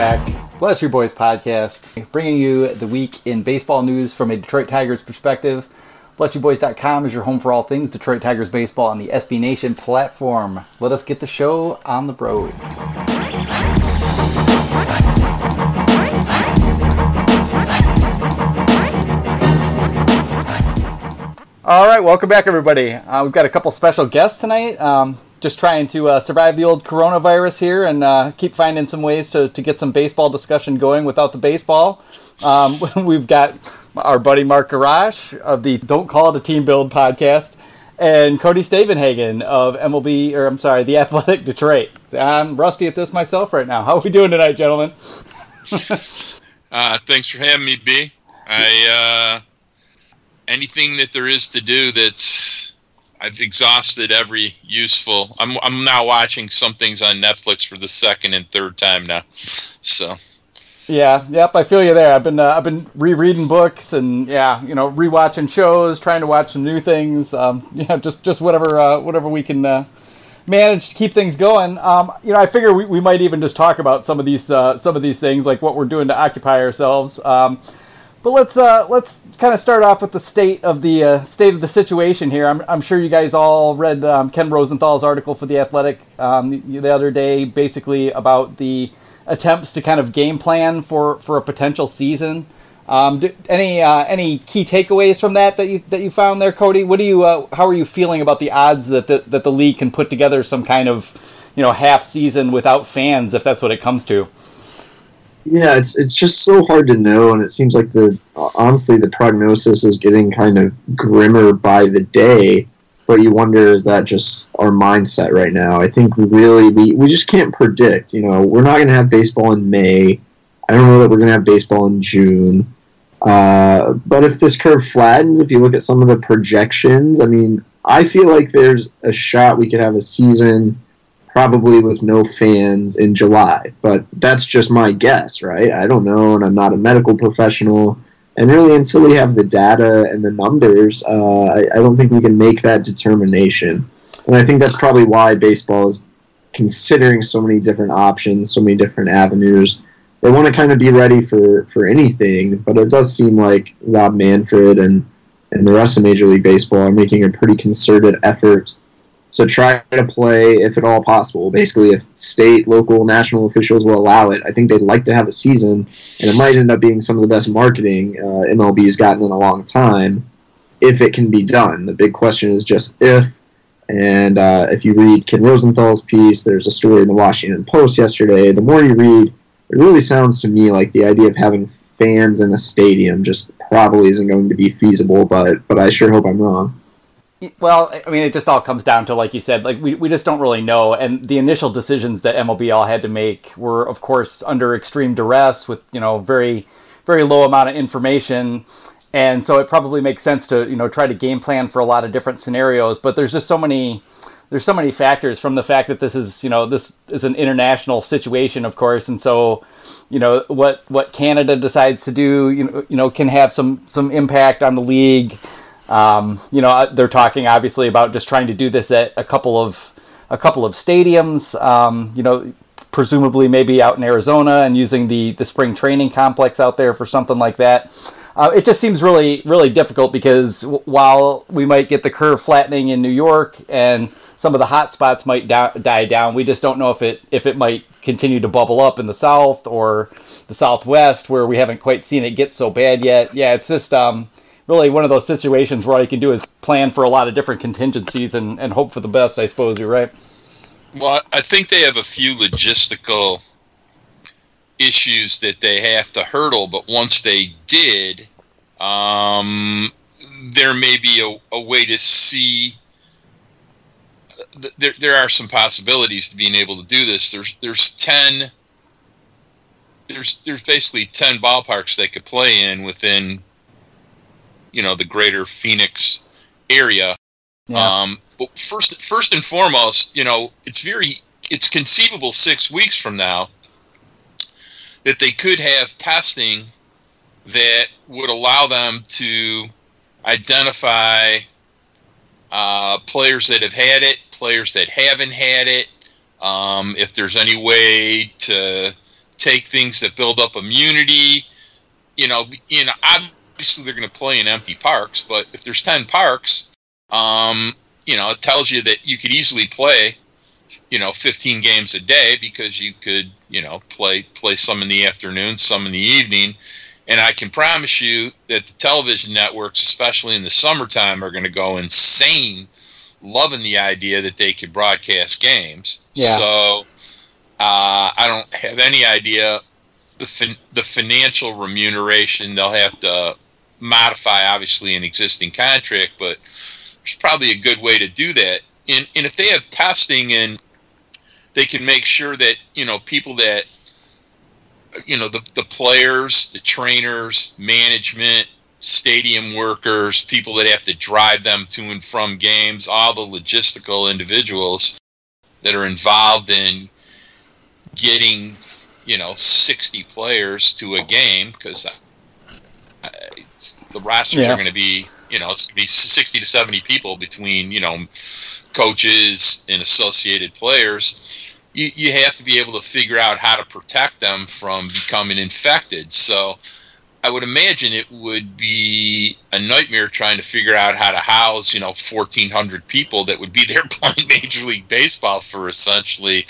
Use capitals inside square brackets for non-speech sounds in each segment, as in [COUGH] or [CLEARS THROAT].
Back. Bless You Boys podcast, bringing you the week in baseball news from a Detroit Tigers perspective. BlessYouBoys.com is your home for all things Detroit Tigers baseball on the SB Nation platform. Let us get the show on the road. All right, welcome back, everybody. Uh, we've got a couple special guests tonight. Um, just trying to uh, survive the old coronavirus here and uh, keep finding some ways to, to get some baseball discussion going without the baseball. Um, [LAUGHS] we've got our buddy Mark Garage of the Don't Call It a Team Build podcast and Cody Stavenhagen of MLB, or I'm sorry, The Athletic Detroit. I'm rusty at this myself right now. How are we doing tonight, gentlemen? [LAUGHS] uh, thanks for having me, B. I, uh, anything that there is to do that's I've exhausted every useful. I'm I'm now watching some things on Netflix for the second and third time now. So. Yeah, yep, I feel you there. I've been uh, I've been rereading books and yeah, you know, rewatching shows, trying to watch some new things. Um, [LAUGHS] yeah, just just whatever uh, whatever we can uh, manage to keep things going. Um, you know, I figure we, we might even just talk about some of these uh, some of these things, like what we're doing to occupy ourselves. Um, but let's uh, let's kind of start off with the state of the uh, state of the situation here. I'm, I'm sure you guys all read um, Ken Rosenthal's article for the Athletic um, the, the, other day, basically about the attempts to kind of game plan for, for a potential season. Um, do, any uh, any key takeaways from that that you that you found there, Cody? What do you uh, how are you feeling about the odds that the, that the league can put together some kind of you know half season without fans if that's what it comes to? Yeah, it's it's just so hard to know, and it seems like the honestly the prognosis is getting kind of grimmer by the day. But you wonder is that just our mindset right now? I think we really we we just can't predict. You know, we're not going to have baseball in May. I don't know that we're going to have baseball in June. Uh, but if this curve flattens, if you look at some of the projections, I mean, I feel like there's a shot we could have a season probably with no fans in July. But that's just my guess, right? I don't know, and I'm not a medical professional. And really, until we have the data and the numbers, uh, I, I don't think we can make that determination. And I think that's probably why baseball is considering so many different options, so many different avenues. They want to kind of be ready for, for anything, but it does seem like Rob Manfred and, and the rest of Major League Baseball are making a pretty concerted effort so try to play, if at all possible. Basically, if state, local, national officials will allow it, I think they'd like to have a season, and it might end up being some of the best marketing uh, MLB's gotten in a long time, if it can be done. The big question is just if. And uh, if you read Ken Rosenthal's piece, there's a story in the Washington Post yesterday. The more you read, it really sounds to me like the idea of having fans in a stadium just probably isn't going to be feasible. But but I sure hope I'm wrong. Well, I mean, it just all comes down to, like you said, like we, we just don't really know. And the initial decisions that MLB all had to make were, of course, under extreme duress with, you know, very, very low amount of information. And so it probably makes sense to, you know, try to game plan for a lot of different scenarios. But there's just so many, there's so many factors from the fact that this is, you know, this is an international situation, of course. And so, you know, what, what Canada decides to do, you know, you know, can have some, some impact on the league. Um, you know, they're talking obviously about just trying to do this at a couple of a couple of stadiums. Um, you know, presumably maybe out in Arizona and using the the spring training complex out there for something like that. Uh, it just seems really really difficult because while we might get the curve flattening in New York and some of the hot spots might da- die down, we just don't know if it if it might continue to bubble up in the south or the southwest where we haven't quite seen it get so bad yet. Yeah, it's just um, really one of those situations where all you can do is plan for a lot of different contingencies and, and hope for the best. I suppose you're right. Well, I think they have a few logistical issues that they have to hurdle, but once they did, um, there may be a, a way to see. There, there are some possibilities to being able to do this. There's there's ten. There's there's basically ten ballparks they could play in within you know the greater Phoenix area. Yeah. Um, but first, first and foremost, you know, it's very it's conceivable six weeks from now that they could have testing that would allow them to identify uh, players that have had it, players that haven't had it. Um, if there's any way to take things that build up immunity. You know, you know, obviously they're going to play in empty parks, but if there's ten parks, um, you know, it tells you that you could easily play, you know, 15 games a day because you could, you know, play play some in the afternoon, some in the evening, and I can promise you that the television networks, especially in the summertime, are going to go insane, loving the idea that they could broadcast games. Yeah. So uh, I don't have any idea the fin- the financial remuneration they'll have to modify, obviously, an existing contract, but there's probably a good way to do that. And and if they have testing and they can make sure that you know people that you know the the players, the trainers, management, stadium workers, people that have to drive them to and from games, all the logistical individuals that are involved in getting you know 60 players to a game because the rosters Yeah. are going to be you know it's going to be 60 to 70 people between you know coaches and associated players you, you have to be able to figure out how to protect them from becoming infected so i would imagine it would be a nightmare trying to figure out how to house you know 1400 people that would be there [LAUGHS] playing major league baseball for essentially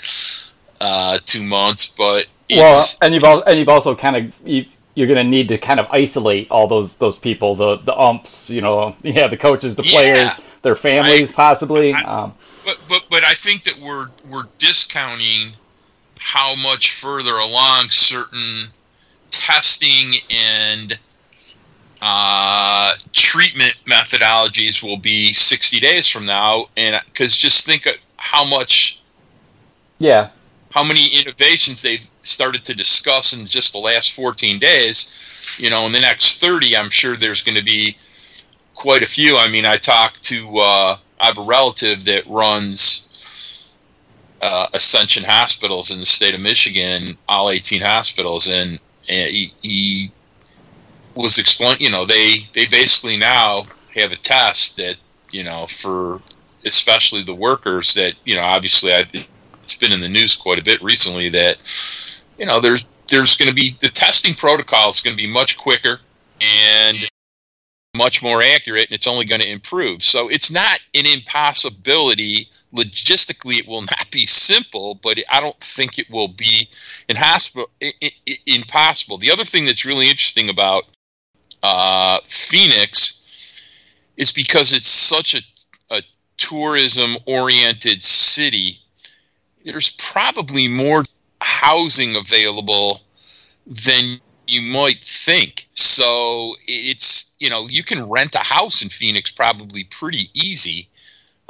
uh, two months but well, and you've al- and you've also kind of you, you're going to need to kind of isolate all those those people, the the umps, you know, yeah, the coaches, the Yeah. players, their families, possibly. I- um, but but but I think that we're we're discounting how much further along certain testing and uh, treatment methodologies will be 60 days from now, and because just think of how much yeah, how many innovations they've started to discuss in just the last 14 days. You know, in the next 30, I'm sure there's going to be quite a few. I mean, I talked to, uh, I have a relative that runs uh, Ascension Hospitals in the state of Michigan, all 18 hospitals, and, and he, he was explaining, you know, they, they basically now have a test that, you know, for especially the workers that, you know, obviously I, it's been in the news quite a bit recently that you know there's there's going to be the testing protocol is going to be much quicker and much more accurate and it's only going to improve. So it's not an impossibility. Logistically it will [LAUGHS] not be simple but i don't think it will be in hospital impossible. The other thing that's really interesting about uh, phoenix is because it's such a, a tourism oriented city there's probably more housing available than you might think. So it's you know you can rent a house in Phoenix probably pretty easy.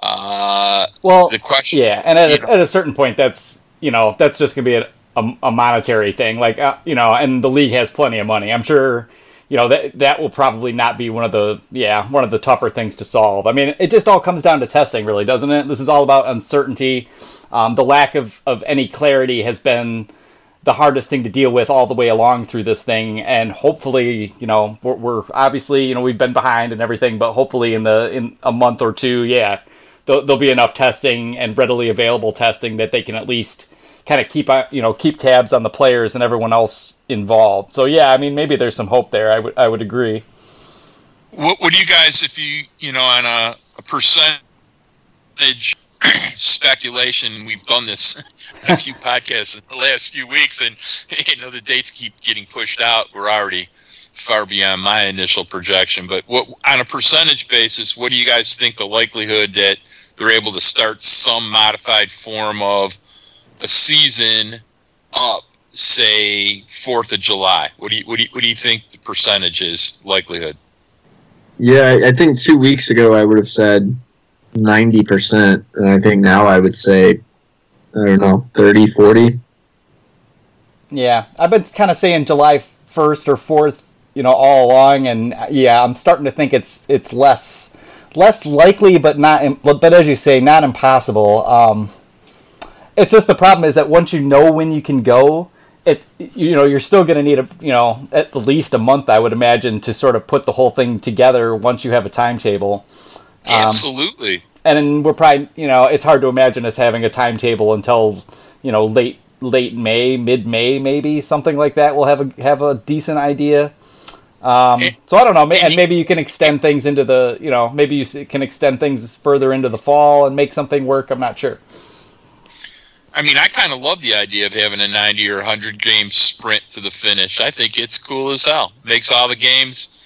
Uh, well, the question, yeah, and at a, know. at a certain point, that's you know that's just going to be a, a, a monetary thing, like uh, you know, and the league has plenty of money. I'm sure. You know that that will probably not be one of the yeah one of the tougher things to solve. I mean, it just all comes down to testing, really, doesn't it? This is all about uncertainty. Um, the lack of, of any clarity has been the hardest thing to deal with all the way along through this thing. And hopefully you know we're, we're obviously you know we've been behind and everything but hopefully in the in a month or two yeah there'll, there'll be enough testing and readily available testing that they can at least kind of keep on you know keep tabs on the players and everyone else involved. So yeah i mean maybe there's some hope there. I would i would agree. What would you guys if you you know on a, a percentage speculation. We've done this [LAUGHS] a few podcasts in the last few weeks and you know the dates keep getting pushed out. We're already far beyond my initial projection. But what on a percentage basis what do you guys think the likelihood that they're able to start some modified form of a season up say 4th of July? What do you what do you, what do you think the percentage is likelihood? Yeah, I think two weeks ago I would have said ninety percent, and I think now I would say I don't know 30, 40. Yeah, I've been kind of saying July first or fourth, you know, all along, and uh, yeah, I'm starting to think it's it's less less likely, but not, but but as you say, not impossible. Um, it's just the problem is that once you know when you can go, it you know you're still going to need a you know at least a month, I would imagine, to sort of put the whole thing together once you have a timetable. Um, absolutely and we're probably you know it's hard to imagine us having a timetable until you know late late May, mid May, maybe something like that. We'll have a have a decent idea. Um, so I don't know, and maybe you can extend things into the, you know, maybe you can extend things further into the fall and make something work. I'm not sure. I mean, I kind of love the idea of having a 90 or 100 game sprint to the finish. I think it's cool as hell. Makes all the games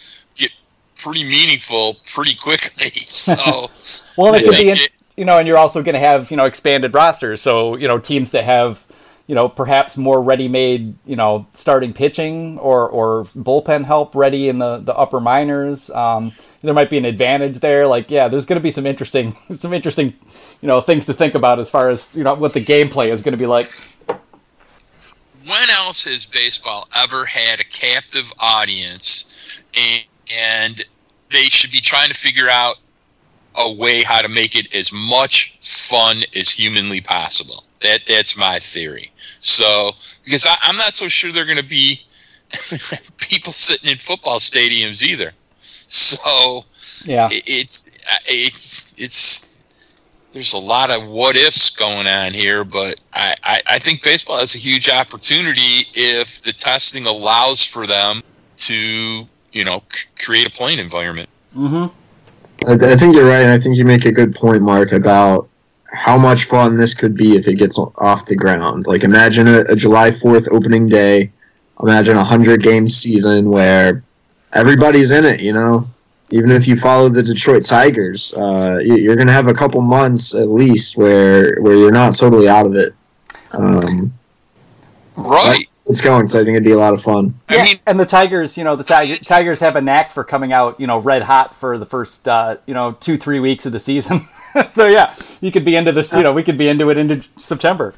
pretty meaningful pretty quickly. [LAUGHS] So, [LAUGHS] well, it could be, you know, and you're also going to have, you know, expanded rosters. So, you know, teams that have you know, perhaps more ready-made, you know, starting pitching or, or bullpen help ready in the, the upper minors. Um, there might be an advantage there. Like, yeah, there's going to be some interesting, [LAUGHS] some interesting, you know, things to think about as far as you know what the gameplay is going to be like. When else has baseball ever had a captive audience, and, and they should be trying to figure out a way how to make it as much fun as humanly possible. That that's my theory. So because I, am not so sure they're going to be [LAUGHS] people sitting in football stadiums either. So yeah, it, it's it's it's there's a lot of what ifs going on here, but I, I, I think baseball has a huge opportunity if the testing allows for them to you know c- create a playing environment. Mm-hmm. I, I think you're right. I think you make a good point, Mark, about how much fun this could be if it gets off the ground. Like imagine a, a July 4th opening day. Imagine a 100 game season where everybody's in it, you know? Even if you follow the Detroit Tigers, uh, you're going to have a couple months at least where where you're not totally out of it. Um, right. It's going, so I think it'd be a lot of fun. Yeah, I mean, and the Tigers, you know, the Tigers, Tigers have a knack for coming out, you know, red hot for the first, uh, you know, two three weeks of the season. [LAUGHS] so yeah, you could be into this. You know, we could be into it into September.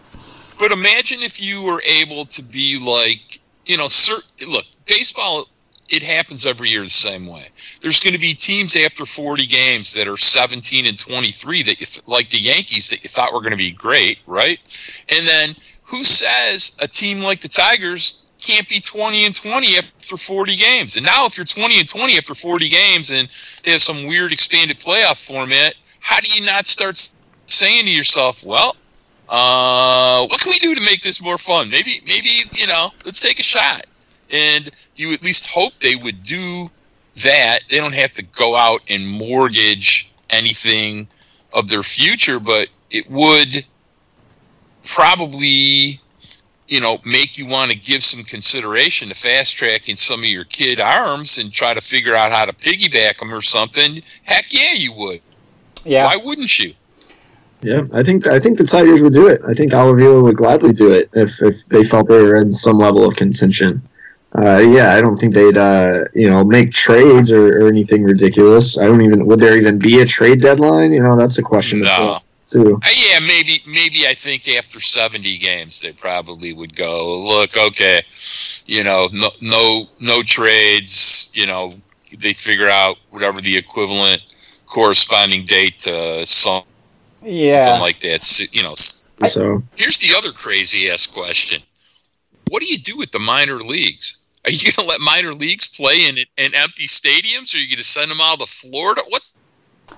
But imagine if you were able to be like, you know, cert- look, baseball. It happens every year the same way. There's going to be teams after 40 games that are 17 and 23 that you th- like the Yankees that you thought were going to be great, right? And then who says a team like the Tigers can't be 20 and 20 after 40 games? And now if you're 20 and 20 after 40 games and they have some weird expanded playoff format, how do you not start saying to yourself, well, uh, what can we do to make this more fun? Maybe, maybe you know, let's take a shot. And you at least hope they would do that. They don't have to go out and mortgage anything of their future, but it would probably, you know, make you want to give some consideration to fast tracking some of your kid arms and try to figure out how to piggyback them or something. Heck yeah, you would. Yeah. Why wouldn't you? Yeah, I think I think the Tigers would do it. I think Al Avila would gladly do it if, if they felt they were in some level of contention. Uh, yeah, I don't think they'd uh, you know make trades or, or, anything ridiculous. I don't even would there even be a trade deadline? You know, that's a question. No. Too. Uh, yeah, maybe maybe I think after seventy games they probably would go look okay, you know, no no no trades. You know, they figure out whatever the equivalent corresponding date to some yeah something like that. So, you know. So here's the other crazy ass question: What do you do with the minor leagues? Are you going to let minor leagues play in in empty stadiums? Or are you going to send them all to Florida? What?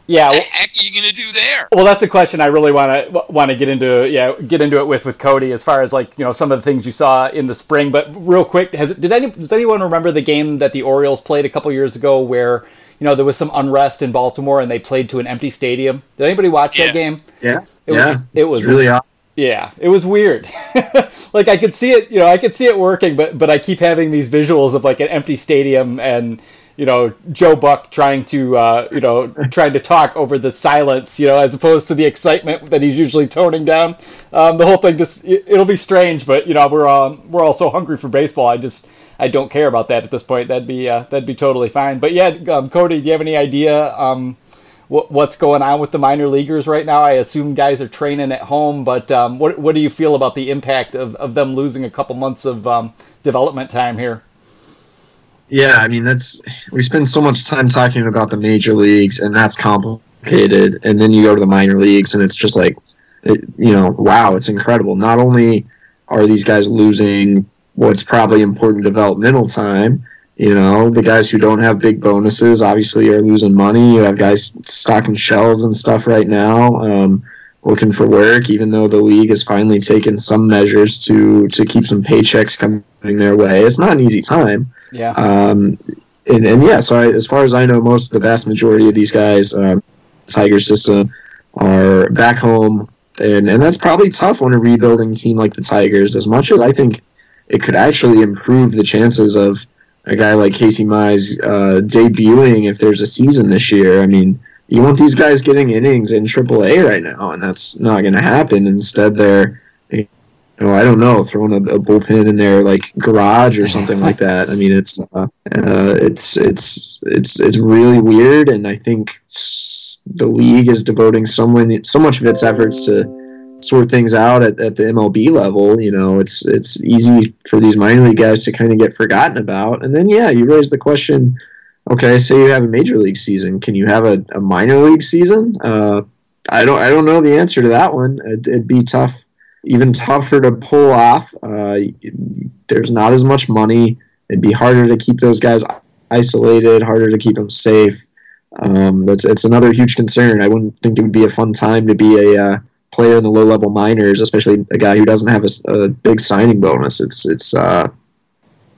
Yeah, the heck are you going to do there? Well, that's a question I really want to want to get into. Yeah, get into it with with Cody as far as like you know some of the things you saw in the spring. But real quick, has did any does anyone remember the game that the Orioles played a couple years ago where you know, there was some unrest in Baltimore and they played to an empty stadium. Did anybody watch yeah. that game? Yeah. It yeah. Was, it was really odd. Yeah, it was weird. [LAUGHS] like I could see it, you know, I could see it working, but but I keep having these visuals of like an empty stadium and you know Joe Buck trying to uh, you know trying to talk over the silence, you know, as opposed to the excitement that he's usually toning down. Um, the whole thing just it, will be strange, but you know we're um, we're all so hungry for baseball. I just I don't care about that at this point. That'd be uh, that'd be totally fine. But yeah, um, Cody, do you have any idea um, what, what's going on with the minor leaguers right now? I assume guys are training at home, but um, what what do you feel about the impact of, of them losing a couple months of development time here? Yeah, I mean that's we spend so much time talking about the major leagues, and that's complicated. And then you go to the minor leagues, and it's just like, it, you know, wow, it's incredible. Not only are these guys losing what's probably important developmental time. You know, the guys who don't have big bonuses obviously are losing money. You have guys stocking shelves and stuff right now. Um, looking for work, even though the league has finally taken some measures to to keep some paychecks coming their way. It's not an easy time. Yeah. Um, and, and yeah, so I, as far as I know, most the vast majority of these guys, um, Tiger system, are back home, and and that's probably tough on a rebuilding team like the Tigers. As much as I think it could actually improve the chances of a guy like Casey Mize uh, debuting if there's a season this year. I mean, you want these guys getting innings in AAA right now, and that's not going to happen. Instead, they're know, I don't know, throwing a, a, bullpen in their like garage or something like [LAUGHS] that. I mean, it's uh, uh, it's it's it's it's really weird, and I think the league is devoting so many so much of its efforts to sort things out at, at the MLB level. You know, it's it's easy for these minor league guys to kind of get forgotten about. And then yeah, you raise the question. Okay, say you have a major league season. Can you have a, a minor league season? Uh, I don't I don't know the answer to that one. It'd, it'd be tough, even tougher to pull off. Uh, there's not as much money. It'd be harder to keep those guys isolated, harder to keep them safe. Um, that's it's another huge concern. I wouldn't think it would be a fun time to be a uh, player in the low level minors, especially a guy who doesn't have a, a big signing bonus. It's it's uh,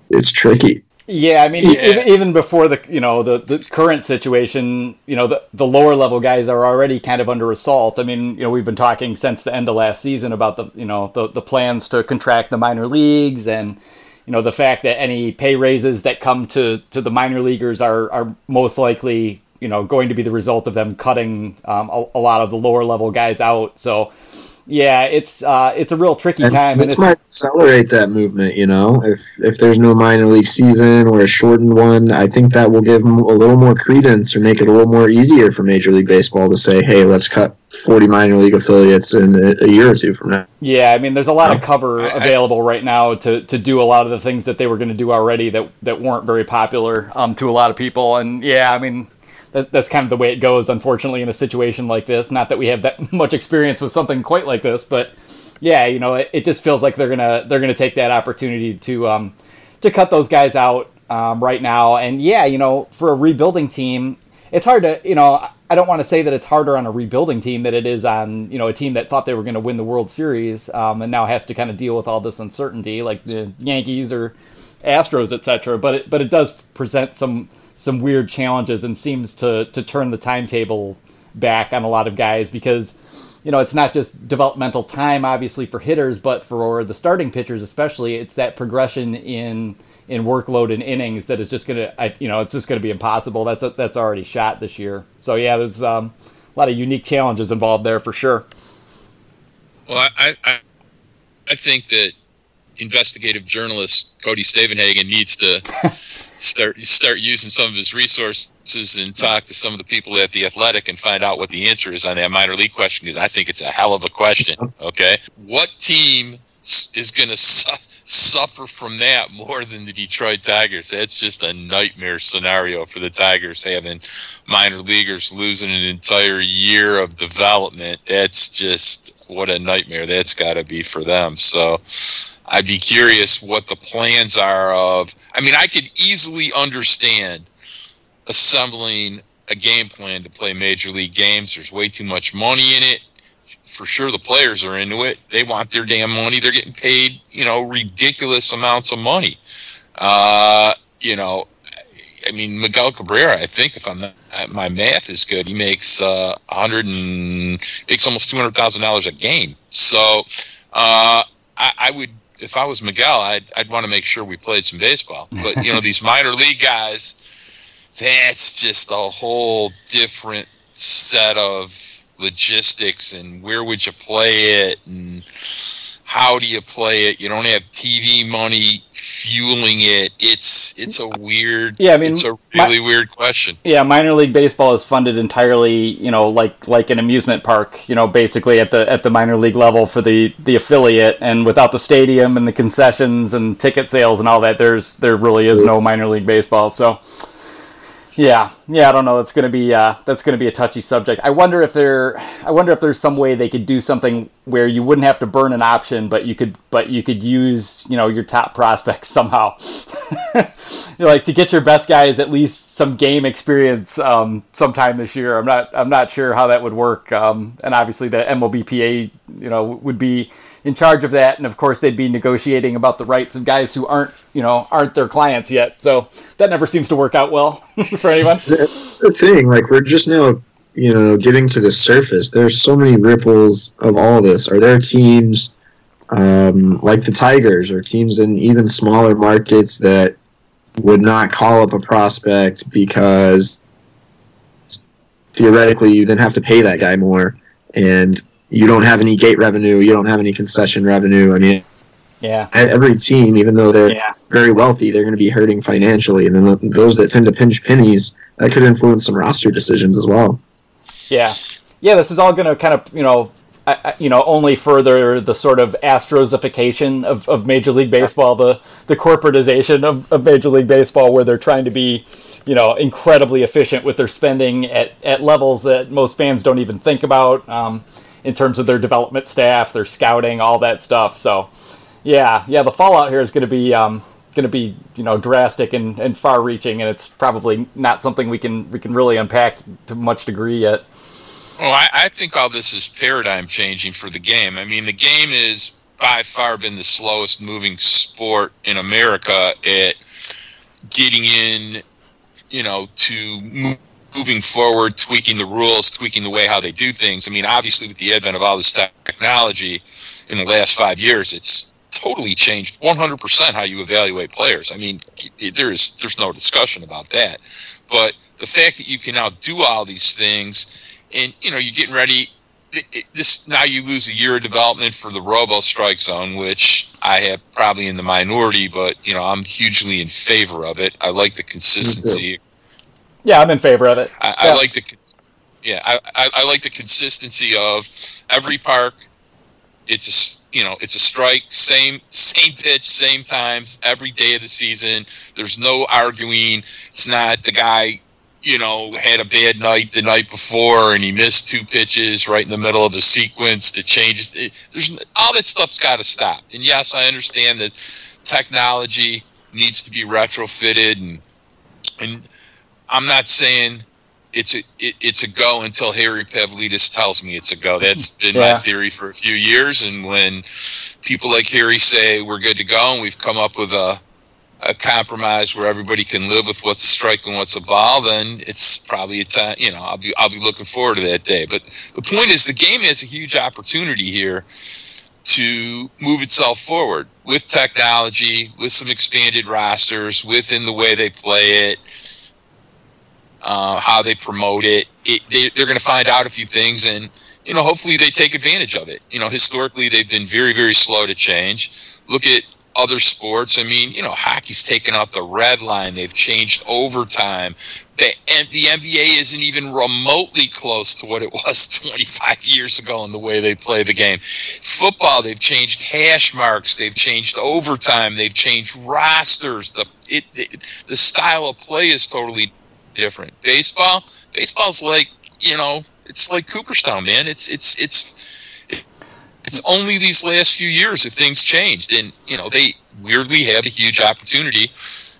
it's tricky. Yeah, I mean, yeah. even before the you know the, the current situation, you know the the lower level guys are already kind of under assault. I mean, you know, we've been talking since the end of last season about the you know the the plans to contract the minor leagues and you know the fact that any pay raises that come to to the minor leaguers are are most likely you know going to be the result of them cutting um, a, a, lot of the lower level guys out. So yeah, it's uh, it's a real tricky and time. This might accelerate that movement. You know, if if there's no minor league season or a shortened one, I think that will give them a little more credence or make it a little more easier for Major League Baseball to say, hey, let's cut 40 minor league affiliates in a, a year or two from now. Yeah, I mean, there's a lot of cover available right now to, to do a lot of the things that they were going to do already that that weren't very popular um, to a lot of people. And yeah, I mean, that, that's kind of the way it goes, unfortunately, in a situation like this. Not that we have that [LAUGHS] much experience with something quite like this, but yeah, you know, it, it just feels like they're gonna they're gonna take that opportunity to um, to cut those guys out um, right now. And yeah, you know, for a rebuilding team, it's hard to you know. I don't want to say that it's harder on a rebuilding team than it is on you know a team that thought they were going to win the World Series um, and now have to kind of deal with all this uncertainty, like the Yankees or Astros, etc. But it, but it does present some some weird challenges and seems to to turn the timetable back on a lot of guys because you know it's not just developmental time obviously for hitters but for the starting pitchers especially it's that progression in in workload and innings that is just gonna I, you know it's just gonna be impossible. That's a, that's already shot this year. So yeah there's um, a lot of unique challenges involved there for sure. Well i i, I think that investigative journalist Cody Stavenhagen needs to [LAUGHS] start start using some of his resources and talk to some of the people at the Athletic and find out what the answer is on that minor league question because I think it's a hell of a question. Okay, what team is going to su- suffer from that more than the Detroit Tigers? That's just a nightmare scenario for the Tigers having minor leaguers losing an entire year of development. That's just what a nightmare that's got to be for them. So I'd be curious what the plans are of. I mean, I could easily understand assembling a game plan to play major league games. There's way too much money in it. For sure, the players are into it. They want their damn money. They're getting paid, you know, ridiculous amounts of money. Uh, you know, I mean, Miguel Cabrera. I think if I'm not, my math is good, he makes uh, hundred and makes almost two hundred thousand dollars a game. So uh, I, I would if I was Miguel, I'd I'd want to make sure we played some baseball. But you know, [LAUGHS] these minor league guys, that's just a whole different set of logistics and where would you play it and how do you play it? You don't have TV money fueling it. It's it's a weird. Yeah, I mean, it's a really my, weird question. Yeah, minor league baseball is funded entirely, you know, like like an amusement park. You know, basically at the at the minor league level for the the affiliate, and without the stadium and the concessions and ticket sales and all that, there's there really is no minor league baseball. So. Yeah, yeah, I don't know. That's gonna be uh, that's gonna be a touchy subject. I wonder if there, I wonder if there's some way they could do something where you wouldn't have to burn an option, but you could, but you could use, you know, your top prospects [LAUGHS] somehow. [LAUGHS] like to get your best guys at least some game experience um, sometime this year. I'm not, I'm not sure how that would work. Um, and obviously the MLBPA, you know, would be in charge of that, and of course they'd be negotiating about the rights of guys who aren't, you know, aren't their clients yet. So that never seems to work out well [LAUGHS] for anyone. That's the thing. Like we're just now, you know, getting to the surface. There's so many ripples of all this. Are there teams um, like the Tigers or teams in even smaller markets that would not call up a prospect because theoretically you then have to pay that guy more and you don't have any gate revenue, you don't have any concession revenue. I mean, yeah, every team, even though they're yeah. very wealthy, they're going to be hurting financially, and then those that tend to pinch pennies that could influence some roster decisions as well. Yeah, yeah, this is all going to kind of you know. you know, only further the sort of astrosification of, of Major League Baseball, the the corporatization of, of Major League Baseball, where they're trying to be, you know, incredibly efficient with their spending at, at levels that most fans don't even think about. Um, in terms of their development staff, their scouting, all that stuff. So, yeah, yeah, the fallout here is going to be um, going to be you know drastic and, and far-reaching, and it's probably not something we can we can really unpack to much degree yet. Well, I, I think all this is paradigm changing for the game. I mean, the game is by far been the slowest moving sport in America at getting in, you know, to move moving forward, tweaking the rules, tweaking the way how they do things. I mean, obviously, with the advent of all this technology in the last five years, it's totally changed 100% how you evaluate players. I mean, there's there's no discussion about that. But the fact that you can now do all these things, and you know, you're getting ready. this now you lose a year of development for the Robo Strike Zone, which I have probably in the minority, but you know I'm hugely in favor of it. I like the consistency yeah, I'm in favor of it. I, yeah. I like the yeah, I, I, I, like the consistency of every park. It's a you know it's a strike, same same pitch, same times every day of the season. There's no arguing. It's not the guy you know had a bad night the night before and he missed two pitches right in the middle of the sequence that changes. It, there's all that stuff's got to stop. And yes, I understand that technology needs to be retrofitted and and I'm not saying it's a it, it's a go until Harry Pavlidis tells me it's a go. That's been yeah. my theory for a few years. And when people like Harry say we're good to go, and we've come up with a a compromise where everybody can live with what's a strike and what's a ball, then it's probably a time. You know, I'll be I'll be looking forward to that day. But the point is, the game has a huge opportunity here to move itself forward with technology, with some expanded rosters, within the way they play it uh, how they promote it. it they, they're going to find out a few things, and you know, hopefully they take advantage of it. You know, historically they've been very, very slow to change. Look at other sports. I mean, you know, hockey's taken out the red line. They've changed overtime. The, and the NBA isn't even remotely close to what it [LAUGHS] was 25 years ago in the way they play the game. Football, they've changed hash marks. They've changed overtime. They've changed rosters. The it, it the style of play is totally different. Baseball, baseball's like you know, it's like Cooperstown, man. It's it's it's it's only these last few years that things changed, and you know they weirdly have a huge opportunity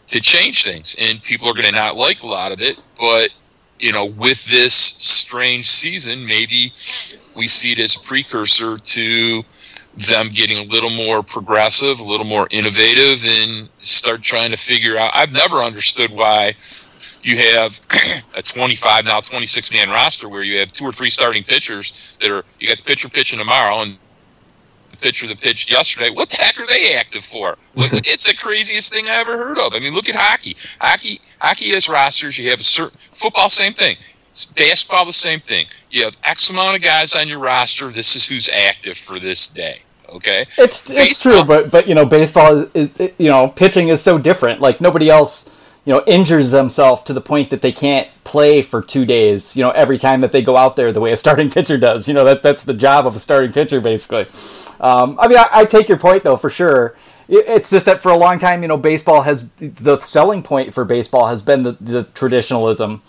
to change things, and people are going to not like a lot of it, but you know, with this strange season, maybe we see it as a precursor to them getting a little more progressive, a little more innovative, and start trying to figure out. I've never understood why you have [CLEARS THROAT] a 25 now 26 man roster where you have two or three starting pitchers that are you got the pitcher pitching tomorrow and the pitcher that pitched yesterday. What the heck are they active for? [LAUGHS] it's the craziest thing I ever heard of. I mean, look at hockey. Hockey hockey has rosters. You have a certain football, same thing. Basketball, the same thing. You have X amount of guys on your roster. This is who's active for this day. Okay, it's baseball, it's true, but but you know, baseball is, is you know, pitching is so different. Like nobody else you know, injures themselves to the point that they can't play for two days, you know, every time that they go out there the way a starting [LAUGHS] pitcher does. You know, that that's the job of a starting pitcher, basically. Um, I mean, I, I, take your point, though, for sure. it's just that for a long time, you know, baseball has the selling point for baseball has been the, the traditionalism,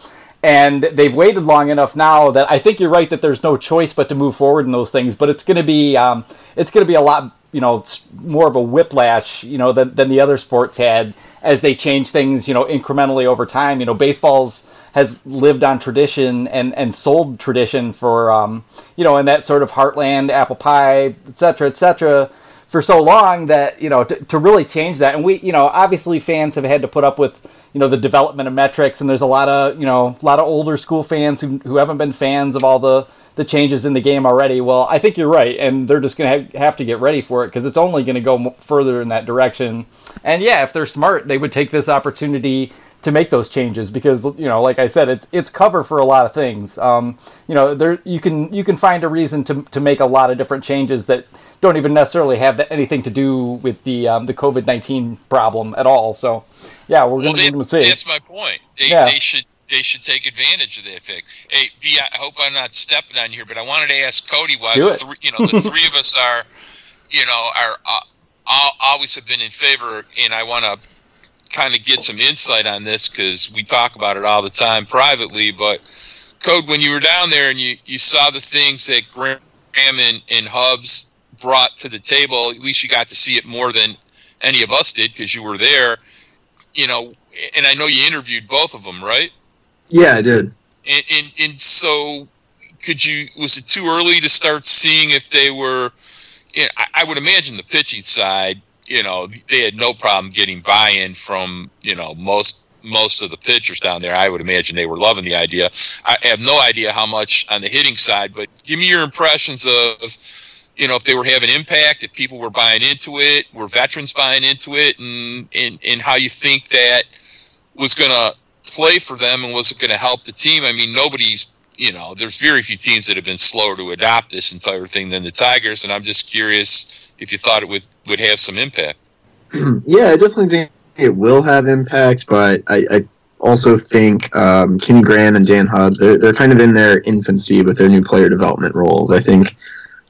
and they've waited long enough now that I think you're right that there's no choice but to move forward in those things. But it's going to be um, it's going to be a lot you know more of a whiplash you know than, than the other sports had as they change things you know incrementally over time. You know, baseball's has lived on tradition and and sold tradition for um, you know in that sort of heartland apple pie et cetera et cetera for so long that you know to, to really change that and we you know obviously fans have had to put up with you know the development of metrics and there's a lot of you know a lot of older school fans who, who haven't been fans of all the the changes in the game already well i think you're right and they're just going to have to get ready for it because it's only going to go further in that direction and yeah if they're smart they would take this opportunity to make those changes because you know like i said it's it's cover for a lot of things um, you know there you can you can find a reason to, to make a lot of different changes that don't even necessarily have anything to do with the um, the COVID nineteen problem at all. So, yeah, we're well, going to see. That's my point. They, yeah. they should they should take advantage of the effect. Hey, B, I hope I'm not stepping on here, but I wanted to ask Cody why the three, you know the [LAUGHS] three of us are, you know, are uh, always have been in favor, and I want to kind of get some insight on this because we talk about it all the time privately. But Code, when you were down there and you you saw the things that Graham and, and Hubs brought to the table. At least you got to see it more than any of us did because you were there. You know, and I know you interviewed both of them, right? Yeah, I did. And, and and so, could you? Was it too early to start seeing if they were? You know, I, I would imagine the pitching side. You know, they had no problem getting buy-in from you know most most of the pitchers down there. I would imagine they were loving the idea. I have no idea how much on the hitting side, but give me your impressions of you know, if they were having impact, if people were buying into it, were veterans buying into it, and and, and how you think that was going to play for them and was it going to help the team? I mean, nobody's, you know, there's very few teams that have been slower to adopt this entire thing than the Tigers, and I'm just curious if you thought it would would have some impact. [CLEARS THROAT] yeah, I definitely think it will have impact, but I, I also think um, Kenny Graham and Dan Hubbs, they're, they're kind of in their infancy with their new player development roles. I think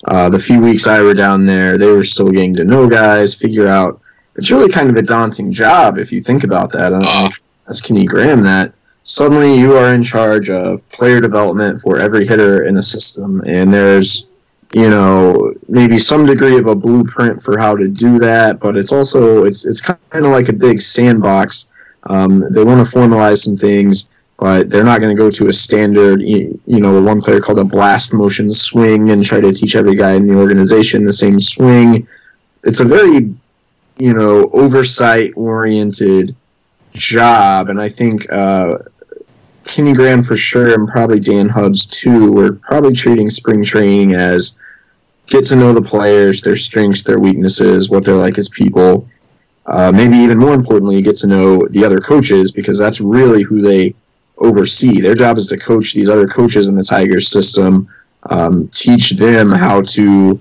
uh, the few weeks I were down there, they were still getting to know guys, figure out. It's really kind of a daunting job if you think about that. I don't know if Kenny Graham that suddenly you are in charge of player development for every hitter in a system, and there's you know maybe some degree of a blueprint for how to do that, but it's also it's it's kind of like a big sandbox. Um, they want to formalize some things but they're not going to go to a standard, you know, the one player called a blast motion swing and try to teach every guy in the organization the same swing. It's a very, you know, oversight oriented job, and I think uh, Kenny Graham for sure, and probably Dan Hubbs too, were probably treating spring training as get to know the players, their strengths, their weaknesses, what they're like as people. Uh, maybe even more importantly, get to know the other coaches because that's really who they oversee. Their job is to coach these other coaches in the Tigers system, um, teach them how to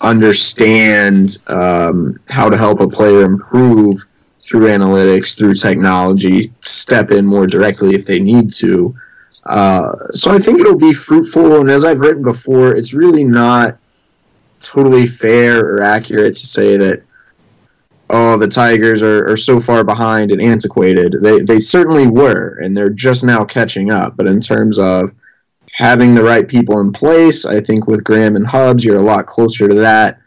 understand um, how to help a player improve through analytics, through technology, step in more directly if they need to. Uh, so I think it'll be fruitful. And as I've written before, it's really not totally fair or accurate to say that oh, the Tigers are, are so far behind and antiquated. They, they certainly were, and they're just now catching up. But in terms of having the right people in place, I think with Graham and Hubbs, you're a lot closer to that.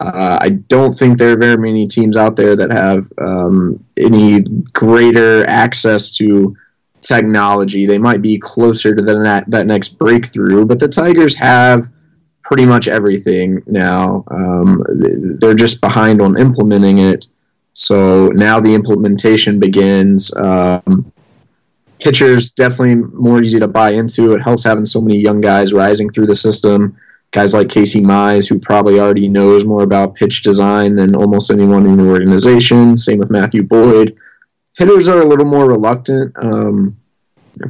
Uh, I don't think there are very many teams out there that have um, any greater access to technology. They might be closer to the, that next breakthrough, but the Tigers have pretty much everything now. Um, they're just behind on implementing it. So now the implementation begins. Um, pitchers definitely more easy to buy into. It helps having so many young guys rising through the system. Guys like Casey Mize, who probably already knows more about pitch design than almost anyone in the organization. Same with Matthew Boyd. Hitters are a little more reluctant um,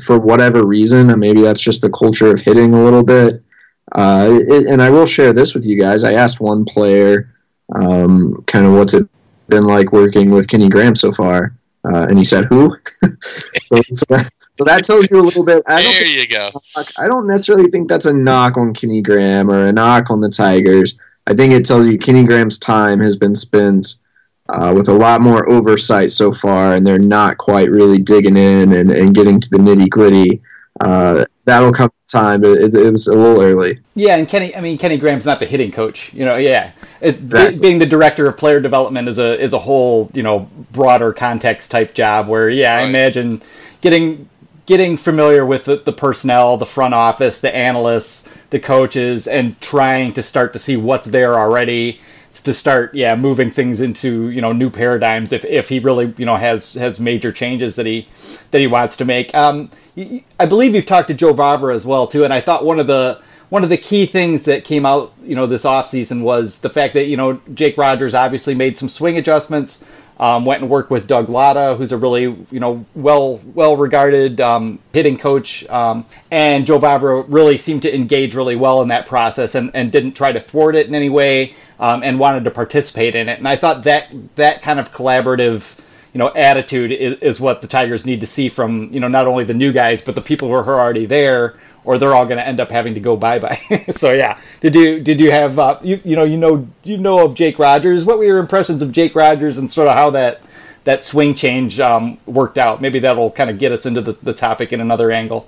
for whatever reason. and Maybe that's just the culture of hitting a little bit. Uh, it, and I will share this with you guys. I asked one player, um, kind of what's it been like working with Kenny Graham so far, uh, and he said, "Who?" [LAUGHS] so, so, that, so, that, tells you a little bit. I there you go. I don't necessarily think that's a knock on Kenny Graham or a knock on the Tigers. I think it tells you Kenny Graham's time has been spent uh, with a lot more oversight so far, and they're not quite really digging in and, and getting to the nitty gritty. Uh, that'll come time, it, it, was a little early. Yeah, and Kenny, I mean, Kenny Graham's not the hitting coach. You know, yeah, it, exactly. being the director of player development is a is a whole you know broader context type job. Where yeah, right. I imagine getting getting familiar with the, the personnel, the front office, the analysts, the coaches, and trying to start to see what's there already to start yeah moving things into you know new paradigms if, if he really you know has has major changes that he that he wants to make um I believe you've talked to Joe Vavra as well too, and I thought one of the one of the key things that came out, you know, this offseason was the fact that, you know, Jake Rogers obviously made some swing adjustments, um, went and worked with Doug Latta, who's a really, you know, well well regarded um, hitting coach. Um, and Joe Vavra really seemed to engage really well in that process and, and didn't try to thwart it in any way um, and wanted to participate in it. And I thought that that kind of collaborative you know attitude is, is what the Tigers need to see from you know not only the new guys but the people who are already there or they're all going to end up having to go bye bye. [LAUGHS] so yeah, did you did you have uh, you you know you know you know of Jake Rogers? What were your impressions of Jake Rogers and sort of how that that swing change um, worked out? Maybe that'll kind of get us into the, the topic in another angle.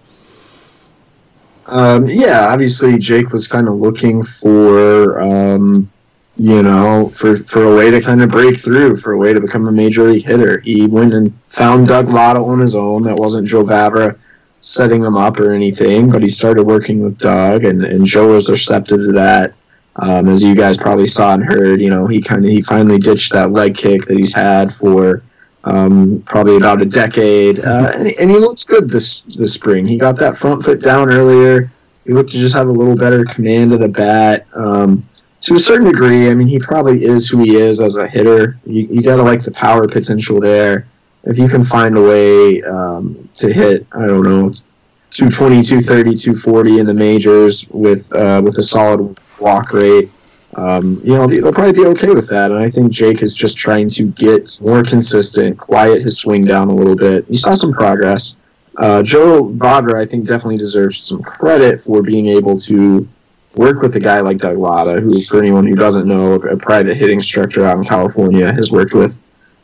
Um, yeah, obviously Jake was kind of looking for um, you know, for, for a way to kind of break through, for a way to become a major league hitter. He went and found Doug Latta on his own. That wasn't Joe Vavra setting him up or anything, but he started working with Doug, and, and Joe was receptive to that. Um, as you guys probably saw and heard, you know, he kind of he finally ditched that leg kick that he's had for um, probably about a decade, uh, and, and, he looks good this this spring. He got that front foot down earlier. He looked to just have a little better command of the bat. Um, to a certain degree, I mean, he probably is who he is as a hitter. You, you got to like the power potential there. If you can find a way um, to hit, I don't know, 220, 230, 240 in the majors with uh, with a solid walk rate, um, you know, they'll probably be okay with that. And I think Jake is just trying to get more consistent, quiet his swing down a little bit. You saw some progress. Uh, Joe Vavra, I think, definitely deserves some credit for being able to work with a guy like Doug Latta, who, for anyone who doesn't know, a private hitting structure out in California, has worked with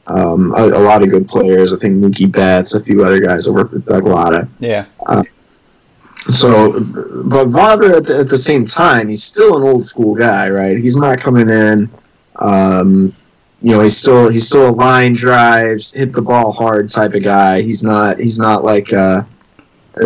um, a, a, lot of good players. I think Mookie Betts, a few other guys have worked with Doug Latta. Yeah. Uh, so, but Vavra at the, at the same time, he's still an old school guy, right? He's not coming in. Um, you know, he's still he's still a line drives, hit the ball hard type of guy. He's not he's not like. Uh,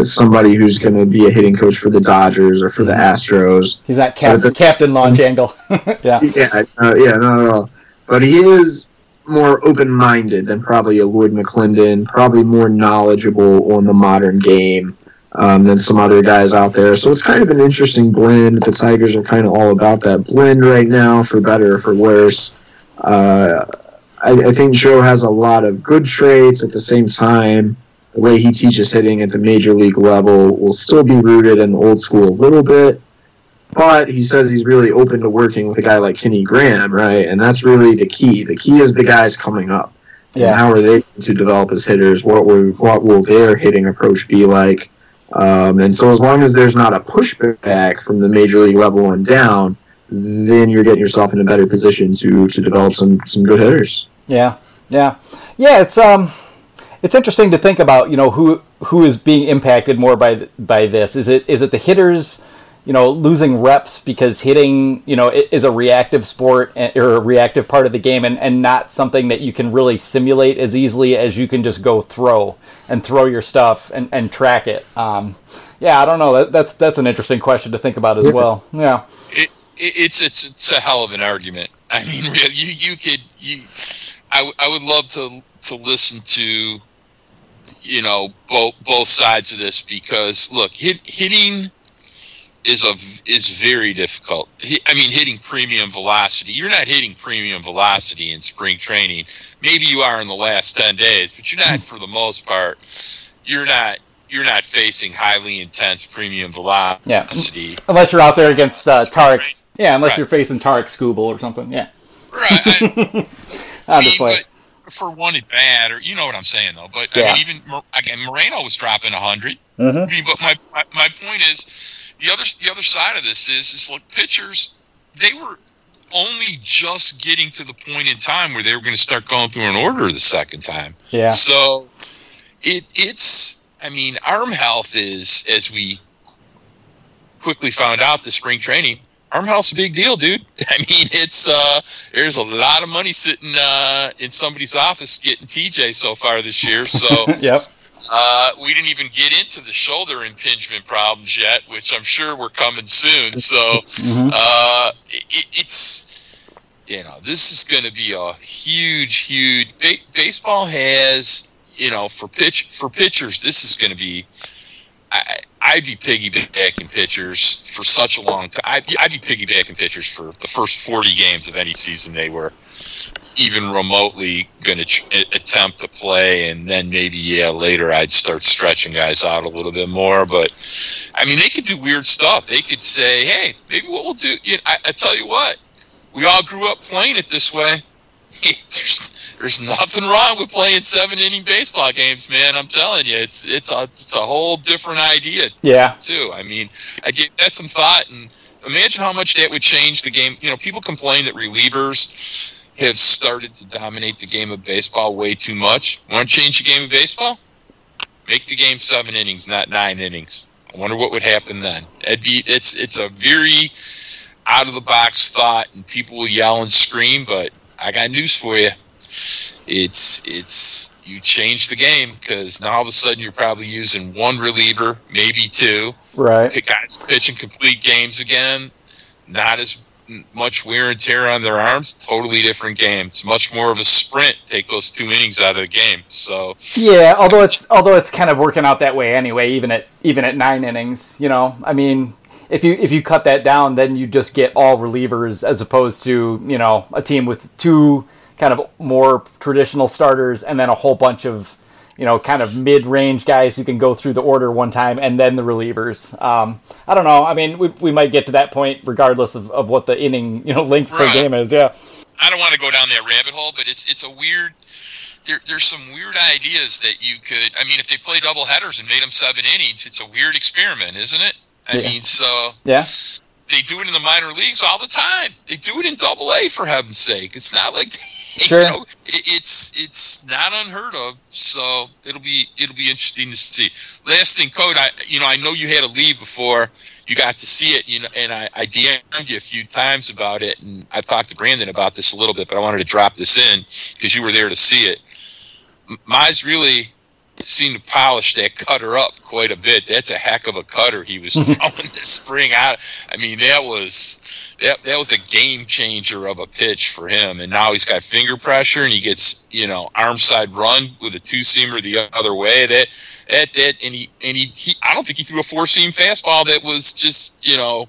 somebody who's going to be a hitting coach for the Dodgers or for the Astros. He's not cap- the, Captain Launch Angle. [LAUGHS] yeah. Yeah, uh, yeah, not at all. But he is more open-minded than probably a Lloyd McClendon. Probably more knowledgeable on the modern game um, than some other guys out there. So it's kind of an interesting blend. The Tigers are kind of all about that blend right now, for better or for worse. Uh, I, I think Joe has a lot of good traits at the same time the way he teaches hitting at the major league level will still be rooted in the old school a little bit. But he says he's really open to working with a guy like Kenny Graham, right? And that's really the key. The key is the guys coming up. Yeah. And how are they to develop as hitters? What will what will their hitting approach be like? Um, and so as long as there's not a pushback from the major league level and down, then you're getting yourself in a better position to to develop some some good hitters. Yeah, yeah, yeah. It's um it's interesting to think about. You know, who who is being impacted more by by this? Is it is it the hitters? You know, losing reps because hitting, you know, is a reactive sport or a reactive part of the game, and, and not something that you can really simulate as easily as you can just go throw and throw your stuff and, and track it. Um, yeah, I don't know. That, that's that's an interesting question to think about as well. Yeah, it, it, it's it's it's a hell of an argument. I mean, [LAUGHS] you you could you, I, I would love to to listen to you know both both sides of this because look, hit, hitting is a is very difficult. I mean, hitting premium velocity. You're not hitting premium velocity in spring training. Maybe you are in the last ten days, but you're not for the most part. You're not you're not facing highly intense premium velocity. Yeah. Unless you're out there against uh, Tarik. Yeah, unless right. you're facing Tarik Skubal or something. Yeah. Right. I, [LAUGHS] I mean, but, for one at bat, or you know what I'm saying though. But yeah. I mean, even again, Moreno was dropping 100. Mm-hmm. I mean, but my, my my point is the other the other side of this is is look pitchers they were only just getting to the point in time where they were going to start going through an order the second time. Yeah. So it it's I mean arm health is as we quickly found out the spring training arm health's a big deal, dude. [LAUGHS] I mean it's uh there's a lot of money sitting uh in somebody's office getting TJ so far this year. So [LAUGHS] yep. Uh, we didn't even get into the shoulder impingement problems yet, which I'm sure we're coming soon. So Mhm. uh, it, it's you know this is going to be a huge, huge. Ba- baseball has you know for pitch for pitchers, this is going to be. I, I'd be piggybacking pitchers for such a long time. I'd be, I'd be piggybacking pitchers for the first 40 games of any season they were even remotely going to attempt to play, and then maybe yeah later I'd start stretching guys out a little bit more. But I mean, they could do weird stuff. They could say, hey, maybe what we'll do. You know, I, I tell you what, we all grew up playing it this way. [LAUGHS] there's, there's nothing wrong with playing seven inning baseball games, man. I'm telling you, it's it's a it's a whole different idea Yeah. too. I mean, I gave that some thought, and imagine how much that would change the game. You know, people complain that relievers have started to dominate the game of baseball way too much. Want to change the game of baseball? Make the game seven innings, not nine innings. I wonder what would happen then. It'd be it's it's a very out of the box thought, and people will yell and scream. But I got news for you. It's it's you change the game because now all of a sudden you're probably using one reliever, maybe two. Right. Guys pitching complete games again. Not as much wear and tear on their arms. Totally different game. It's much more of a sprint. Take those two innings out of the game. So Yeah, although it's although it's kind of working out that way anyway, even at even at nine innings, you know. I mean, if you if you cut that down, then you just get all relievers as opposed to you know a team with two kind of more traditional starters and then a whole bunch of you know kind of mid range guys who can go through the order one time and then the relievers. Um, I don't know. I mean, we we might get to that point regardless of, of what the inning you know length per Right. game is. Yeah. I don't want to go down that rabbit hole, but it's it's a weird. There, there's some weird ideas that you could. I mean, if they play double headers and made them seven innings, it's a weird experiment, isn't it? I Yeah. mean, so Yeah. they do it in the minor leagues all the time. They do it in Double A for heaven's sake. It's not like [LAUGHS] Sure. you know, it, it's it's not unheard of. So it'll be it'll be interesting to see. Last thing, Code, I you know I know you had to leave before you got to see it. You know, and I I DM'd you a few times about it, and I talked to Brandon about this a little bit, but I wanted to drop this in because you were there to see it. M- Mize really seemed to polish that cutter up quite a bit. That's a heck of a cutter he was [LAUGHS] throwing this spring out. I mean, that was that, that was a game changer of a pitch for him. And now he's got finger pressure and he gets, you know, arm side run with a two seamer the other way. That that that and he and he, he I don't think he threw a four seam fastball that was just, you know,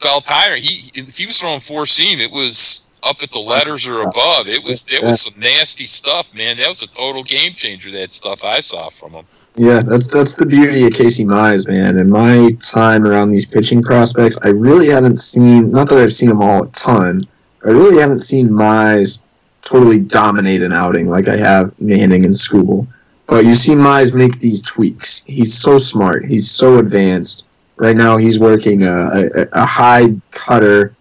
belt higher. He if he was throwing four seam, it was up at the letters or above. It was it was some nasty stuff, man. That was a total game changer. That stuff I saw from him. Yeah, that's that's the beauty of Casey Mize, man. In my time around these pitching prospects, I really haven't seen not that I've seen them all a ton. I really haven't seen Mize totally dominate an outing like I have Manning and Skubal. But you see Mize make these tweaks. He's so smart. He's so advanced. Right now, he's working a, a, a high cutter.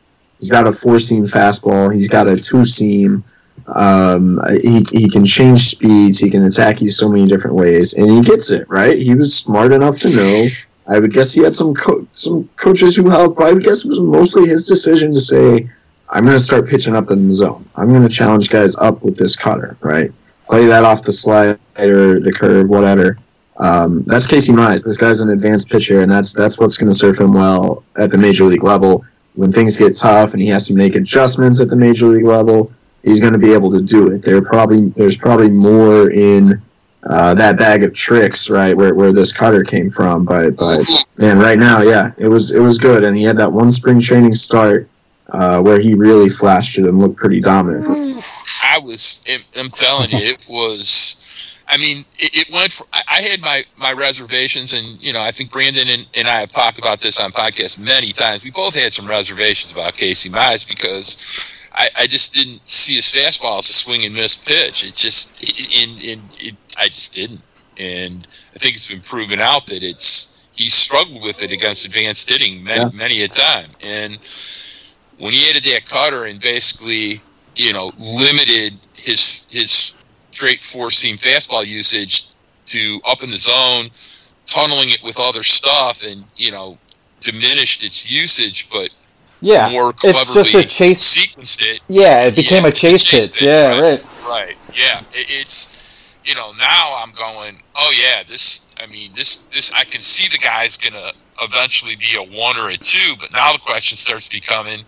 He's got a four seam fastball. He's got a two seam. Um, he, he can change speeds. He can attack you so many different ways, and he gets it right. He was smart enough to know. I would guess he had some co- some coaches who helped, but I would guess it was mostly his decision to say, "I'm going to start pitching up in the zone. I'm going to challenge guys up with this cutter, right? Play that off the slider, the curve, whatever." Um, that's Casey Mize. This guy's an advanced pitcher, and that's that's what's going to serve him well at the major league level. When things get tough and he has to make adjustments at the major league level, he's going to be able to do it. There probably there's probably more in uh, that bag of tricks, right, where, where this cutter came from. But but man, right now, yeah, it was it was good, and he had that one spring training start uh, where he really flashed it and looked pretty dominant. I was. I'm telling you, it was. I mean, it, it went. For, I had my my reservations, and you know, I think Brandon and, and I have talked about this on podcasts many times. We both had some reservations about Casey Mize because I, I just didn't see his fastball as a swing and miss pitch. It just, in in it, I just didn't, and I think it's been proven out that it's he's struggled with it against advanced hitting many, Yeah. many a time, and when he added that cutter and basically, you know, limited his his straight four seam fastball usage to up in the zone, tunneling it with other stuff, and you know, diminished its usage, but yeah, more cleverly it's just a chase. sequenced it. Yeah, it became Yeah, a it's a chase, chase pitch. pitch, Yeah, right. right. Right. Yeah. It, it's you know now I'm going. Oh yeah. This. I mean this. This. I can see the guy's gonna eventually be a one or a two. But now the question starts becoming: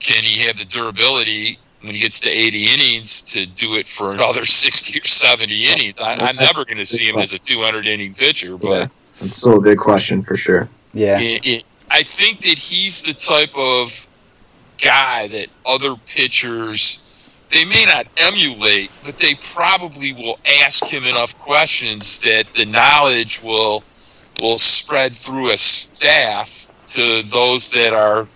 Can he have the durability when he gets to 80 innings to do it for another [LAUGHS] 60 or 70 innings? I, I'm never going to see him as a 200 inning pitcher, but. Yeah. It's still a big question for sure. Yeah, it, it, I think that he's the type of guy that other pitchers they may not emulate, but they probably will ask him enough questions that the knowledge will will spread through a staff to those that are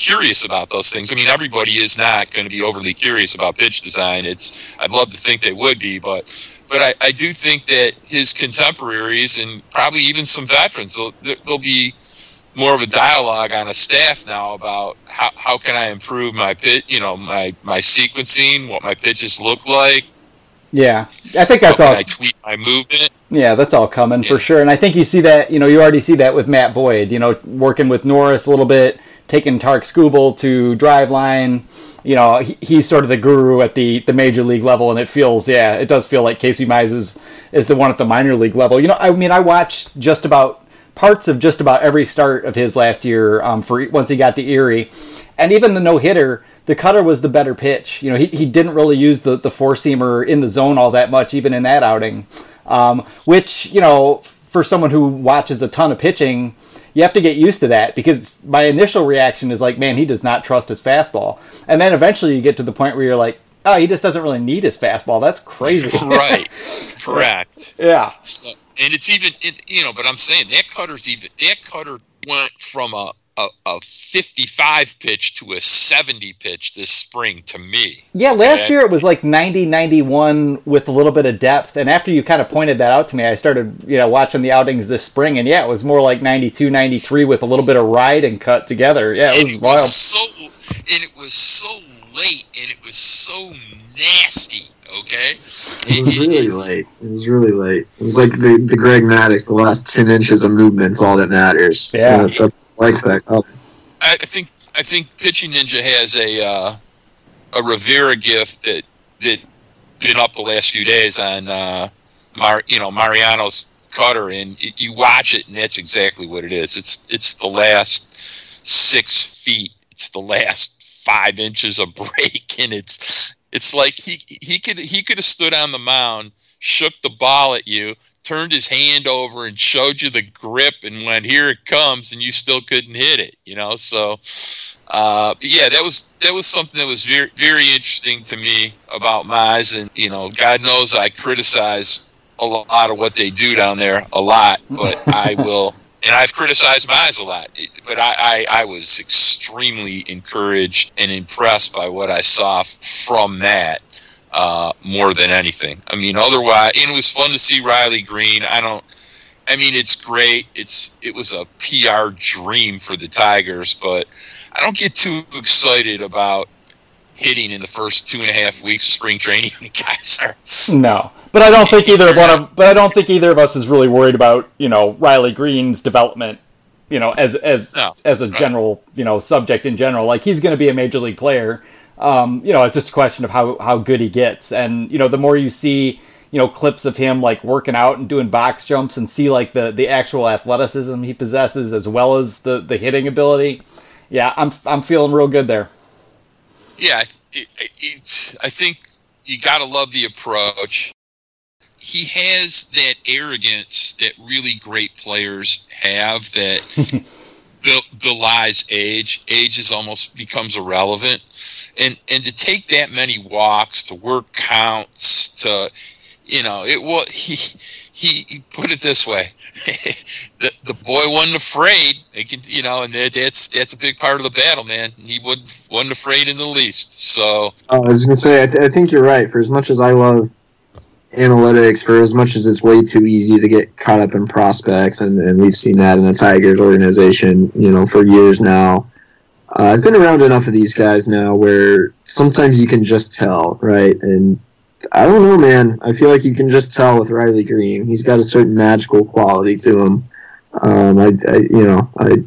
curious about those things. I mean, everybody is not going to be overly curious about pitch design. It's I'd love to think they would be, but but I, I do think that his contemporaries and probably even some veterans, there'll, there'll be more of a dialogue on a staff now about how, how can I improve my pit, you know, my, my sequencing, what my pitches look like, yeah. I think that's all. I tweak my movement. Yeah, that's all coming for sure. And I think you see that, you know, you already see that with Matt Boyd, you know, working with Norris a little bit, taking Tarik Skubal to Driveline. You know, he, he's sort of the guru at the, the major league level, and it feels, yeah, it does feel like Casey Mize is, is the one at the minor league level. You know, I mean, I watched just about parts of just about every start of his last year um, for once he got to Erie, and even the no hitter, the cutter was the better pitch. You know, he, he didn't really use the, the four seamer in the zone all that much, even in that outing. Um, which, you know, for someone who watches a ton of pitching, you have to get used to that because my initial reaction is like, man, he does not trust his fastball. And then eventually you get to the point where you're like, oh, he just doesn't really need his fastball. That's crazy. [LAUGHS] right. Correct. [LAUGHS] yeah. So, and it's even, it, you know, but I'm saying that cutter's even, that cutter went from a, a, a 55 pitch to a 70 pitch this spring to me. Yeah, last Okay. year it was like 90, 91 with a little bit of depth. And after you kind of pointed that out to me, I started, you know, watching the outings this spring. And yeah, it was more like 92, 93 with a little bit of ride and cut together. Yeah, it and was it wild. was so and it was so late and it was so nasty okay It was really late. It was really late. It was like the, the Greg Maddux, the last 10 inches of movement's all that matters. Yeah. that's I like that. Oh, I, think i think pitching ninja has a uh, a rivera gift that that been up the last few days on uh Mar, you know mariano's cutter and it, you watch it and that's exactly what it is. It's it's the last six feet. It's the last five inches of [LAUGHS] break and it's it's like he he could he could have stood on the mound shook the ball at you turned his hand over and showed you the grip and went here it comes and you still couldn't hit it you know? So uh, yeah that was that was something that was very very interesting to me about Mize and you know God knows I criticize a lot of what they do down there a lot but [LAUGHS] I will and I've criticized Mize a lot but I, I I was extremely encouraged and impressed by what I saw from that uh, more than anything. I mean, otherwise, it was fun to see Riley Greene. I don't. I mean, it's great. It's it was a PR dream for the Tigers, but I don't get too excited about hitting in the first two and a half weeks of spring training. [LAUGHS] The guys are No, but I don't think either one of but I don't think either of us is really worried about you know Riley Greene's development. You know, as as No, as a right. general you know subject in general, like he's going to be a major league player. Um, you know, it's just a question of how how good he gets, and you know, the more you see. You know, clips of him like working out and doing box jumps, and see like the the actual athleticism he possesses, as well as the the hitting ability. Yeah, I'm I'm feeling real good there. yeah, it, I think you got to love the approach. He has that arrogance that really great players have that [LAUGHS] be- belies age. Age is almost becomes irrelevant, and and to take that many walks, to work counts, to you know, it was [LAUGHS] he. He, he put it this way: [LAUGHS] the, the boy wasn't afraid. Can, you know, and that, that's that's a big part of the battle, man. He wasn't wasn't afraid in the least. So oh, I was gonna say, I, th- I think you're right. For as much as I love analytics, for as much as it's way too easy to get caught up in prospects, and, and we've seen that in the Tigers organization, you know, for years now. Uh, I've been around enough of these guys now where sometimes you can just tell, right? And I don't know, man. I feel like you can just tell with Riley Greene. He's got a certain magical quality to him. Um, I, I, you know, I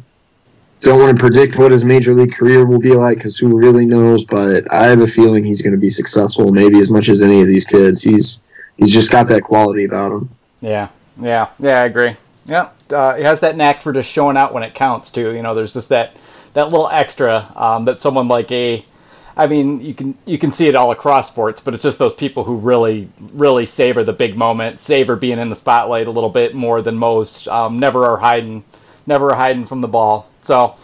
don't want to predict what his major league career will be like because who really knows? But I have a feeling he's going to be successful, maybe as much as any of these kids. He's he's just got that quality about him. Yeah, yeah, yeah. I agree. Yeah, uh, he has that knack for just showing out when it counts too. You know, there's just that that little extra um, that someone like a I mean, you can you can see it all across sports, but it's just those people who really really savor the big moment, savor being in the spotlight a little bit more than most. Um, never are hiding, never are hiding from the ball. So,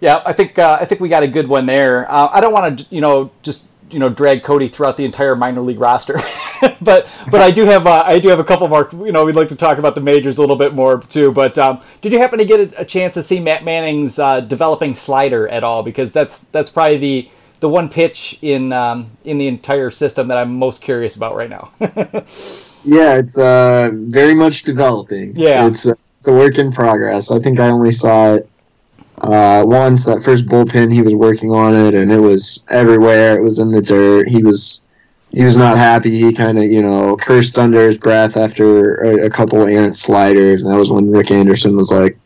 yeah, I think uh, I think we got a good one there. Uh, I don't want to you know just you know drag Cody throughout the entire minor league roster, [LAUGHS] but but I do have uh, I do have a couple more. You know, we'd like to talk about the majors a little bit more too. But um, did you happen to get a, a chance to see Matt Manning's uh, developing slider at all? Because that's that's probably the the one pitch in um, in the entire system that I'm most curious about right now. [LAUGHS] yeah, it's uh, very much developing. Yeah, it's uh, it's a work in progress. I think I only saw it uh, once. That first bullpen, he was working on it, and it was everywhere. It was in the dirt. He was he was not happy. He kind of you know cursed under his breath after a, a couple errant sliders, and that was when Rick Anderson was like,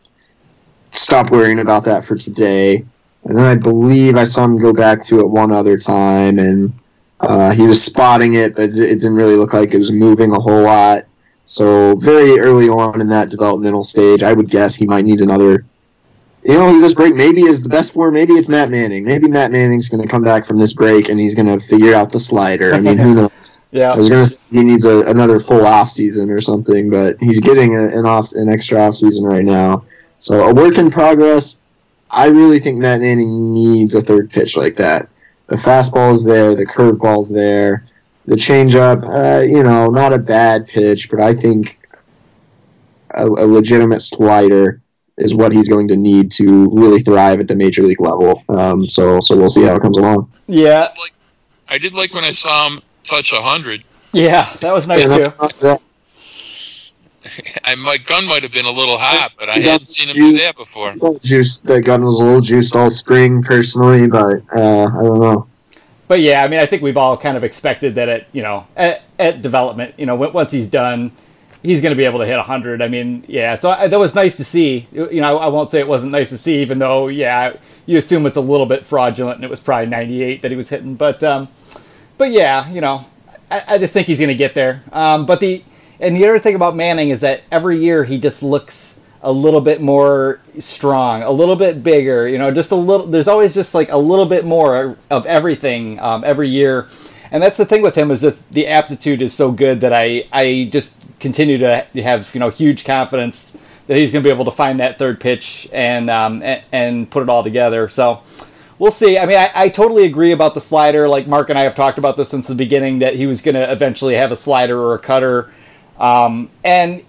"Stop worrying about that for today." And then I believe I saw him go back to it one other time, and uh, he was spotting it, but it didn't really look like it was moving a whole lot. So very early on in that developmental stage, I would guess he might need another. You know, this break maybe is the best for. Maybe it's Matt Manning. Maybe Matt Manning's going to come back from this break and he's going to figure out the slider. I mean, who [LAUGHS] knows? yeah, I was going to he needs a, another full off season or something, but he's getting a, an off an extra off season right now. So a work in progress. I really think Matt Manning needs a third pitch like that. The fastball is there, the curveball's there, the changeup, uh, you know, not a bad pitch, but I think a, a, legitimate slider is what he's going to need to really thrive at the major league level. Um, so, so we'll see how it comes along. Yeah, I did like when I saw him touch hundred. Yeah, that was nice yeah, too. [LAUGHS] [LAUGHS] I, my gun might have been a little hot, but I hadn't seen him do that before. Juice, the gun was a little juiced all spring, personally, but uh, I don't know. But yeah, I mean, I think we've all kind of expected that at you know at, at development, you know, once he's done, he's going to be able to hit 100. I mean, yeah, so I, that was nice to see. You know, I won't say it wasn't nice to see, even though, yeah, you assume it's a little bit fraudulent, and it was probably 98 that he was hitting. But, um, but yeah, you know, I, I just think he's going to get there. Um, but the and the other thing about Manning is that every year he just looks a little bit more strong, a little bit bigger. You know, just a little. There's always just like a little bit more of everything um, every year, and that's the thing with him is that the aptitude is so good that I I just continue to have you know huge confidence that he's going to be able to find that third pitch and um, and, and put it all together. So we'll see. I mean, I, I, totally agree about the slider. Like Mark and I have talked about this since the beginning that he was going to eventually have a slider or a cutter um, and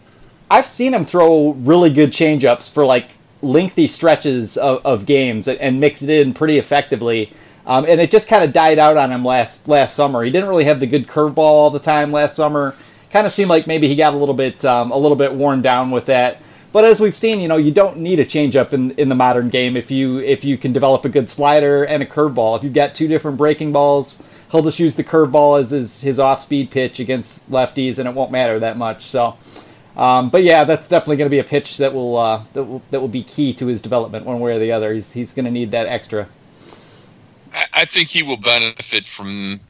I've seen him throw really good changeups for like lengthy stretches of, of games and, and, mix it in pretty effectively. Um, and it just kind of died out on him last last summer. He didn't really have the good curveball all the time last summer. Kind of seemed like maybe he got a little bit um, a little bit worn down with that. But as we've seen, you know, you don't need a changeup in in the modern game if you if you can develop a good slider and a curveball. If you've got two different breaking balls, he'll just use the curveball as his, his off speed pitch against lefties, and it won't matter that much. So, um, but yeah, that's definitely going to be a pitch that will uh, that will that will be key to his development one way or the other. He's he's going to need that extra. I think he will benefit from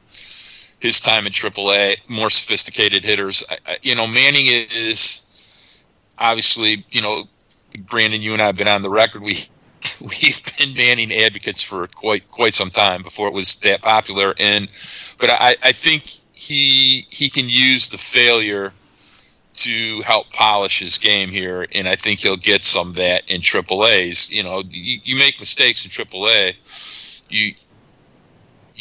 his time in AAA. More sophisticated hitters. I, you know, Manning is obviously you know. Brandon, you and I have been on the record. We [LAUGHS] we've been Manning advocates for quite quite some time before it was that popular. And but I, I think he he can use the failure to help polish his game here, and I think he'll get some of that in AAA's. You know, you, you make mistakes in AAA, you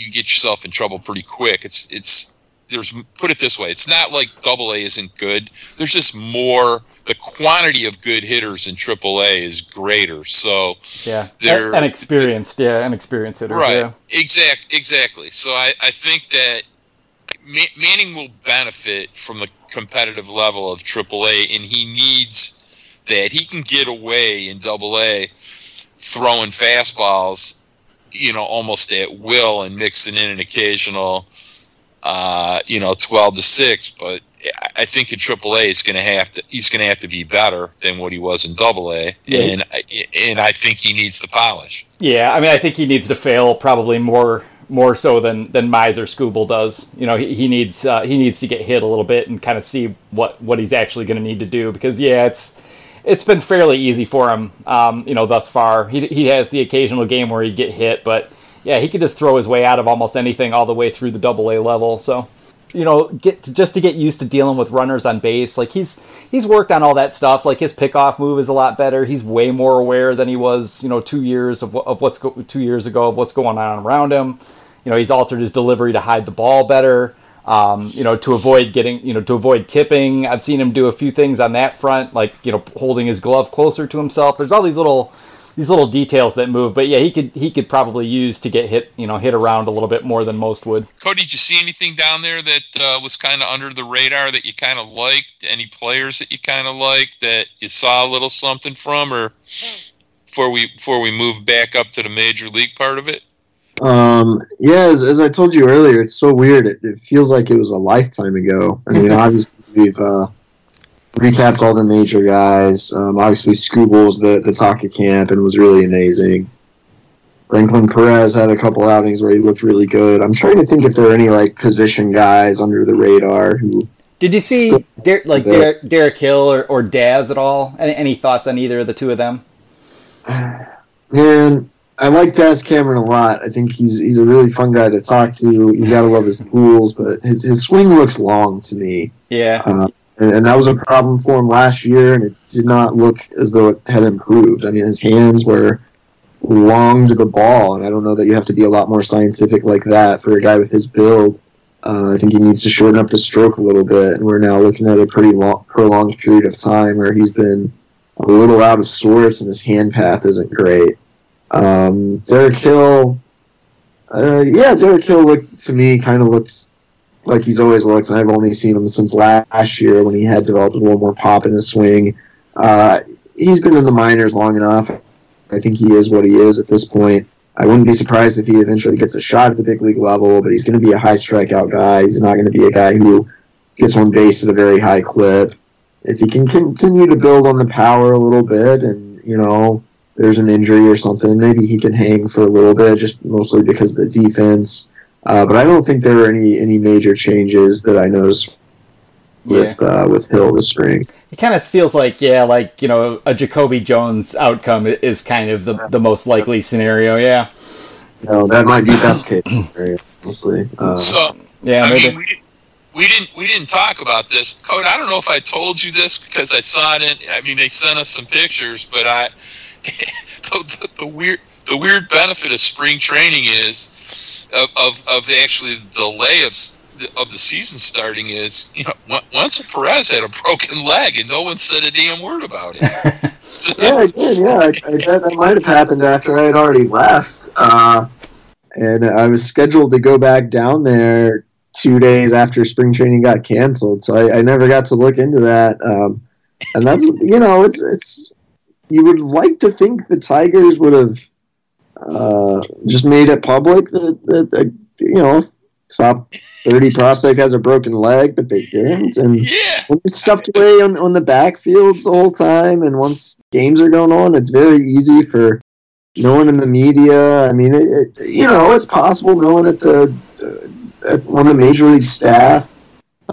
you get yourself in trouble pretty quick. It's it's there's put it this way it's not like double a isn't good. There's just more the quantity of good hitters in triple a is greater. So yeah. They're and experienced yeah and experienced hitters right. yeah. exact exactly. So i i think that manning will benefit from the competitive level of triple a and he needs that. He can get away in double a throwing fastballs you know, almost at will and mixing in an occasional, uh, you know, twelve to six. But I think in AAA he's going to have to he's going to have to be better than what he was in Double A, Yeah. and and I think he needs the polish. Yeah, I mean, I think he needs to fail probably more more so than than Mize or Skubal does. You know, he, he needs uh, he needs to get hit a little bit and kind of see what what he's actually going to need to do because yeah, it's it's been fairly easy for him. Um, you know, thus far he he has the occasional game where he get hit, but yeah, he could just throw his way out of almost anything all the way through the Double A level. So you know, get to, just to get used to dealing with runners on base. Like he's he's worked on all that stuff. Like his pickoff move is a lot better. He's way more aware than he was, you know, two years of, of what's go, two years ago of what's going on around him. You know, he's altered his delivery to hide the ball better. Um, you know, to avoid getting, you know, to avoid tipping. I've seen him do a few things on that front, like you know, holding his glove closer to himself. There's all these little these little details that move, but yeah, he could he could probably use to get hit, you know, hit around a little bit more than most would. Cody, did you see anything down there that uh, was kind of under the radar that you kind of liked? Any players that you kind of liked that you saw a little something from, or before we before we move back up to the major league part of it? Um, yeah, as, as I told you earlier, it's so weird. It, it feels like it was a lifetime ago. I mean, obviously we've uh, recapped all the major guys. Um, obviously, Skubal's the the talk at camp and was really amazing. Franklin Perez had a couple outings where he looked really good. I'm trying to think if there are any like position guys under the radar who. Did you see Der- like. Derek, Derek Hill or, or Daz at all? Any, any thoughts on either of the two of them? Man, I like Daz Cameron a lot. I think he's he's a really fun guy to talk to. You gotta love his tools, but his his swing looks long to me. Yeah, Uh, and, and that was a problem for him last year, and it did not look as though it had improved. I mean, his hands were long to the ball, and I don't know that you have to be a lot more scientific like that for a guy with his build. Uh, I think he needs to shorten up the stroke a little bit, and we're now looking at a pretty long, prolonged period of time where he's been a little out of sorts, and his hand path isn't great. Um, Derek Hill, uh, yeah, Derek Hill looked to me kind of looks like he's always looked, and I've only seen him since last year when he had developed a little more pop in his swing. Uh, he's been in the minors long enough. I think he is what he is at this point. I wouldn't be surprised if he eventually gets a shot at the big league level, but he's going to be a high strikeout guy. He's not going to be a guy who gets on base at a very high clip. If he can continue to build on the power a little bit, and you know, there's an injury or something, maybe he can hang for a little bit, just mostly because of the defense. Uh, but I don't think there were any any major changes that I noticed with uh, with Hill this spring. it kind of feels like yeah, like you know, a Jacoby Jones outcome is kind of the the most likely scenario. Yeah, No, that might be best case scenario, honestly. Uh, so yeah, I maybe. mean, we, we didn't we didn't talk about this, Cody. I don't know if I told you this because I saw it. In, I mean, they sent us some pictures, but I [LAUGHS] the, the, the weird the weird benefit of spring training is of of, of actually the delay of of the season starting is you know Wen- Wenceel Perez had a broken leg and no one said a damn word about it. [LAUGHS] So, yeah, I did. Yeah, I, I, that, that might have happened after I had already left, uh, and I was scheduled to go back down there two days after spring training got canceled. So I, I never got to look into that. Um, and that's you know, it's it's you would like to think the Tigers would have uh, just made it public that, that, that you know top thirty prospect has a broken leg, but they didn't, and yeah. when it's stuffed away on, on the backfield the whole time, and once games are going on, it's very easy for no one in the media. I mean, it, it, you know, it's possible no one at the uh, at one of the major league staff,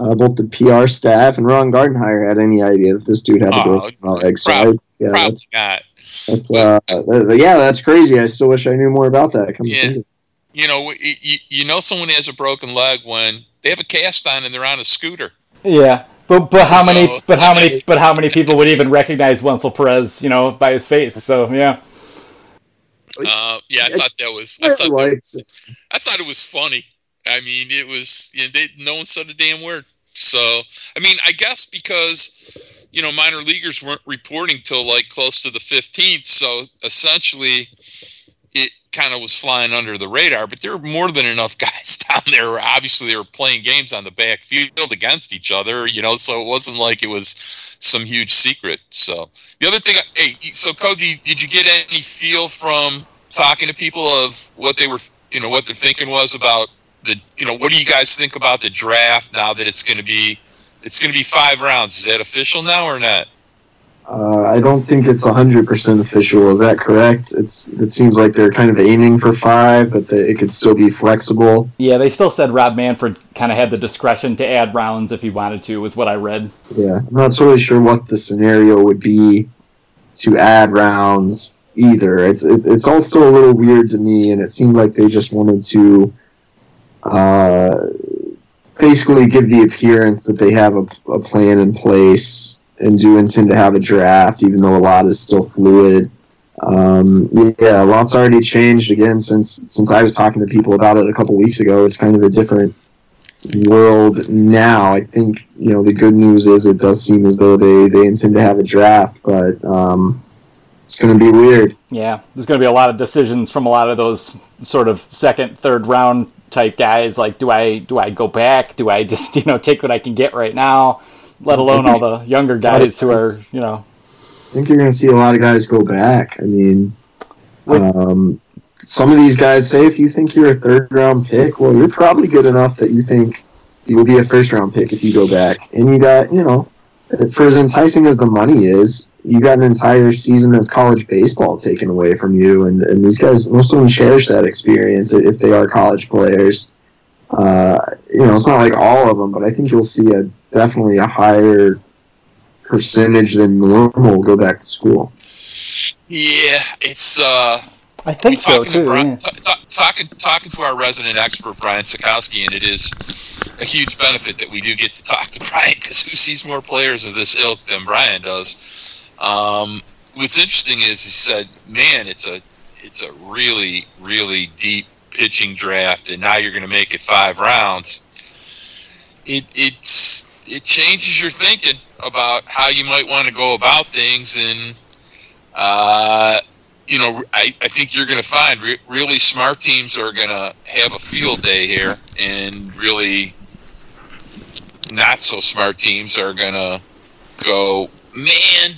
uh, both the PR staff and Ron Gardenhire had any idea that this dude had a Oh, broken leg. So I, yeah, Probably that's, not. that's, uh, uh, yeah, that's crazy. I still wish I knew more about that. Come Yeah. think of it. You know, you, you know someone has a broken leg when they have a cast on and they're on a scooter. Yeah, but but how So- many but how many but how many people would even recognize Wenceel Perez, you know, by his face? So yeah, Uh, yeah, I I- thought that was. I Yeah, thought like, I thought it was funny. I mean, it was. You know, they, no one said a damn word. So, I mean, I guess because you know minor leaguers weren't reporting till like close to the fifteenth, so essentially, it kind of was flying under the radar. But there were more than enough [LAUGHS] guys down there. Obviously, they were playing games on the backfield against each other. You know, so it wasn't like it was some huge secret. So the other thing, hey, so Cody, did you get any feel from talking to people of what they were, you know, what their thinking was about the, you know, what do you guys think about the draft now that it's going to be, it's going to be five rounds? Is that official now or not? Uh, I don't think it's hundred percent official. Is that correct? It's. It seems like they're kind of aiming for five, but the, it could still be flexible. Yeah, they still said Rob Manfred kind of had the discretion to add rounds if he wanted to. Was what I read. Yeah, I'm not totally sure what the scenario would be to add rounds either. It's it's, it's all still a little weird to me, and it seemed like they just wanted to uh, basically give the appearance that they have a, a plan in place and do intend to have a draft, even though a lot is still fluid. Um, yeah, a lot's already changed again since since I was talking to people about it a couple weeks ago. It's kind of a different world now. I think you know the good news is it does seem as though they they intend to have a draft, but um, it's going to be weird. Yeah, there's going to be a lot of decisions from a lot of those sort of second, third round type guys. Like, do I do I go back? Do I just [LAUGHS] you know take what I can get right now? let alone all the younger guys who are, you know. I think you're going to see a lot of guys go back. I mean, um, some of these guys say if you think you're a third round pick, well, you're probably good enough that you think you'll be a first round pick if you go back. And you got, you know, for as enticing as the money is, you got an entire season of college baseball taken away from you. And, and these guys, most of them cherish that experience if they are college players. Uh, you know, it's not like all of them, but I think you'll see a definitely a higher percentage than normal go back to school. Yeah, it's. uh I think so too. Brian, yeah. t- t- talking talking to our resident expert Brian Sakowski, and it is a huge benefit that we do get to talk to [LAUGHS] Brian because who sees more players of this ilk than Brian does? Um, what's interesting is he said, "Man, it's a it's a really really deep pitching draft, and now you're going to make it five rounds." It it's it changes your thinking about how you might want to go about things and uh, you know I, I think you're going to find re- really smart teams are going to have a field day here and really not so smart teams are going to go man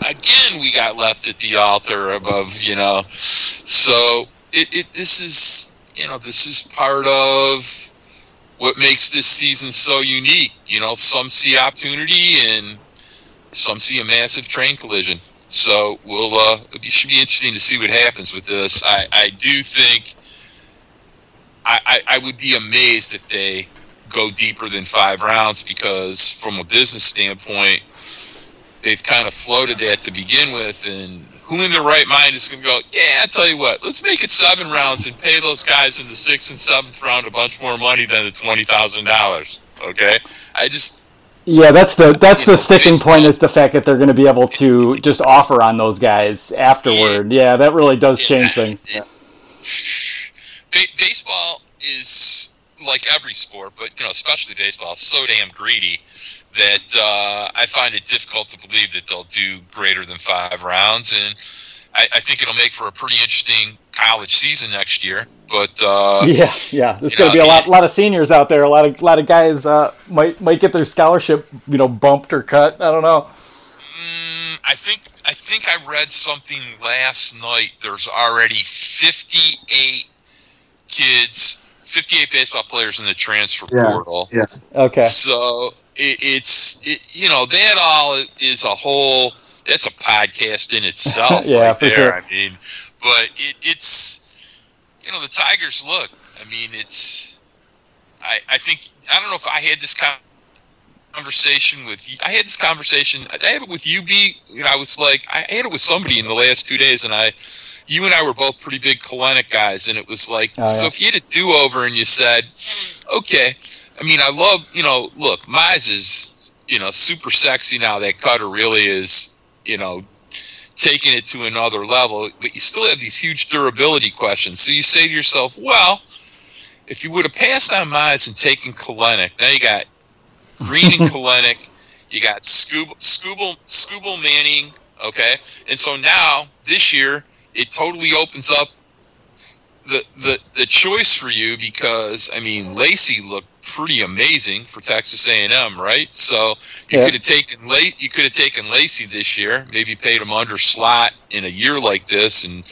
again we got left at the altar above you know so it, it this is you know this is part of what makes this season so unique. You know, some see opportunity and some see a massive train collision. So we'll uh, it should be interesting to see what happens with this. I, I do think I, I, I would be amazed if they go deeper than five rounds because from a business standpoint, they've kind of floated that to begin with, and who in their right mind is going to go, yeah, I tell you what, let's make it seven rounds and pay those guys in the sixth and seventh round a bunch more money than the twenty thousand dollars. Okay, I just yeah, that's the that's the know, sticking point is the fact that they're going to be able to [LAUGHS] just offer on those guys afterward. Yeah, yeah that really does yeah, change things. baseball is like every sport, but you know, especially baseball, so damn greedy that uh, I find it difficult to believe that they'll do greater than five rounds, and I, I think it'll make for a pretty interesting college season next year. But uh, [LAUGHS] yeah, yeah, there's going to be a lot, lot of seniors out there. A lot of, lot of guys uh, might might get their scholarship, you know, bumped or cut. I don't know. Mm, I think I think I read something last night. There's already 58 kids 58 baseball players in the transfer yeah, portal. Yeah. Okay. So it, it's it, you know that all is a whole. It's a podcast in itself, [LAUGHS] yeah, right there. Sure. I mean, but it, it's you know the Tigers. Look, I mean, it's. I I think I don't know if I had this conversation with I had this conversation. I had it with UB. You know, I was like, I had it with somebody in the last two days, and I you and I were both pretty big Kelenic guys, and it was like, oh, yeah. so if you had a do over and you said, okay, I mean, I love, you know, look, Mize is, you know, super sexy now. That cutter really is, you know, taking it to another level, but you still have these huge durability questions. So you say to yourself, well, if you would have passed on Mize and taken Kelenic, now you got Greene and [LAUGHS] Kelenic, you got Skubal, Skubal, Skubal Manning, okay? And so now, this year, it totally opens up the, the the choice for you because I mean Lacy looked pretty amazing for Texas A&M, right? So you yeah. could have taken late you could have taken Lacy this year, maybe paid him under slot in a year like this, and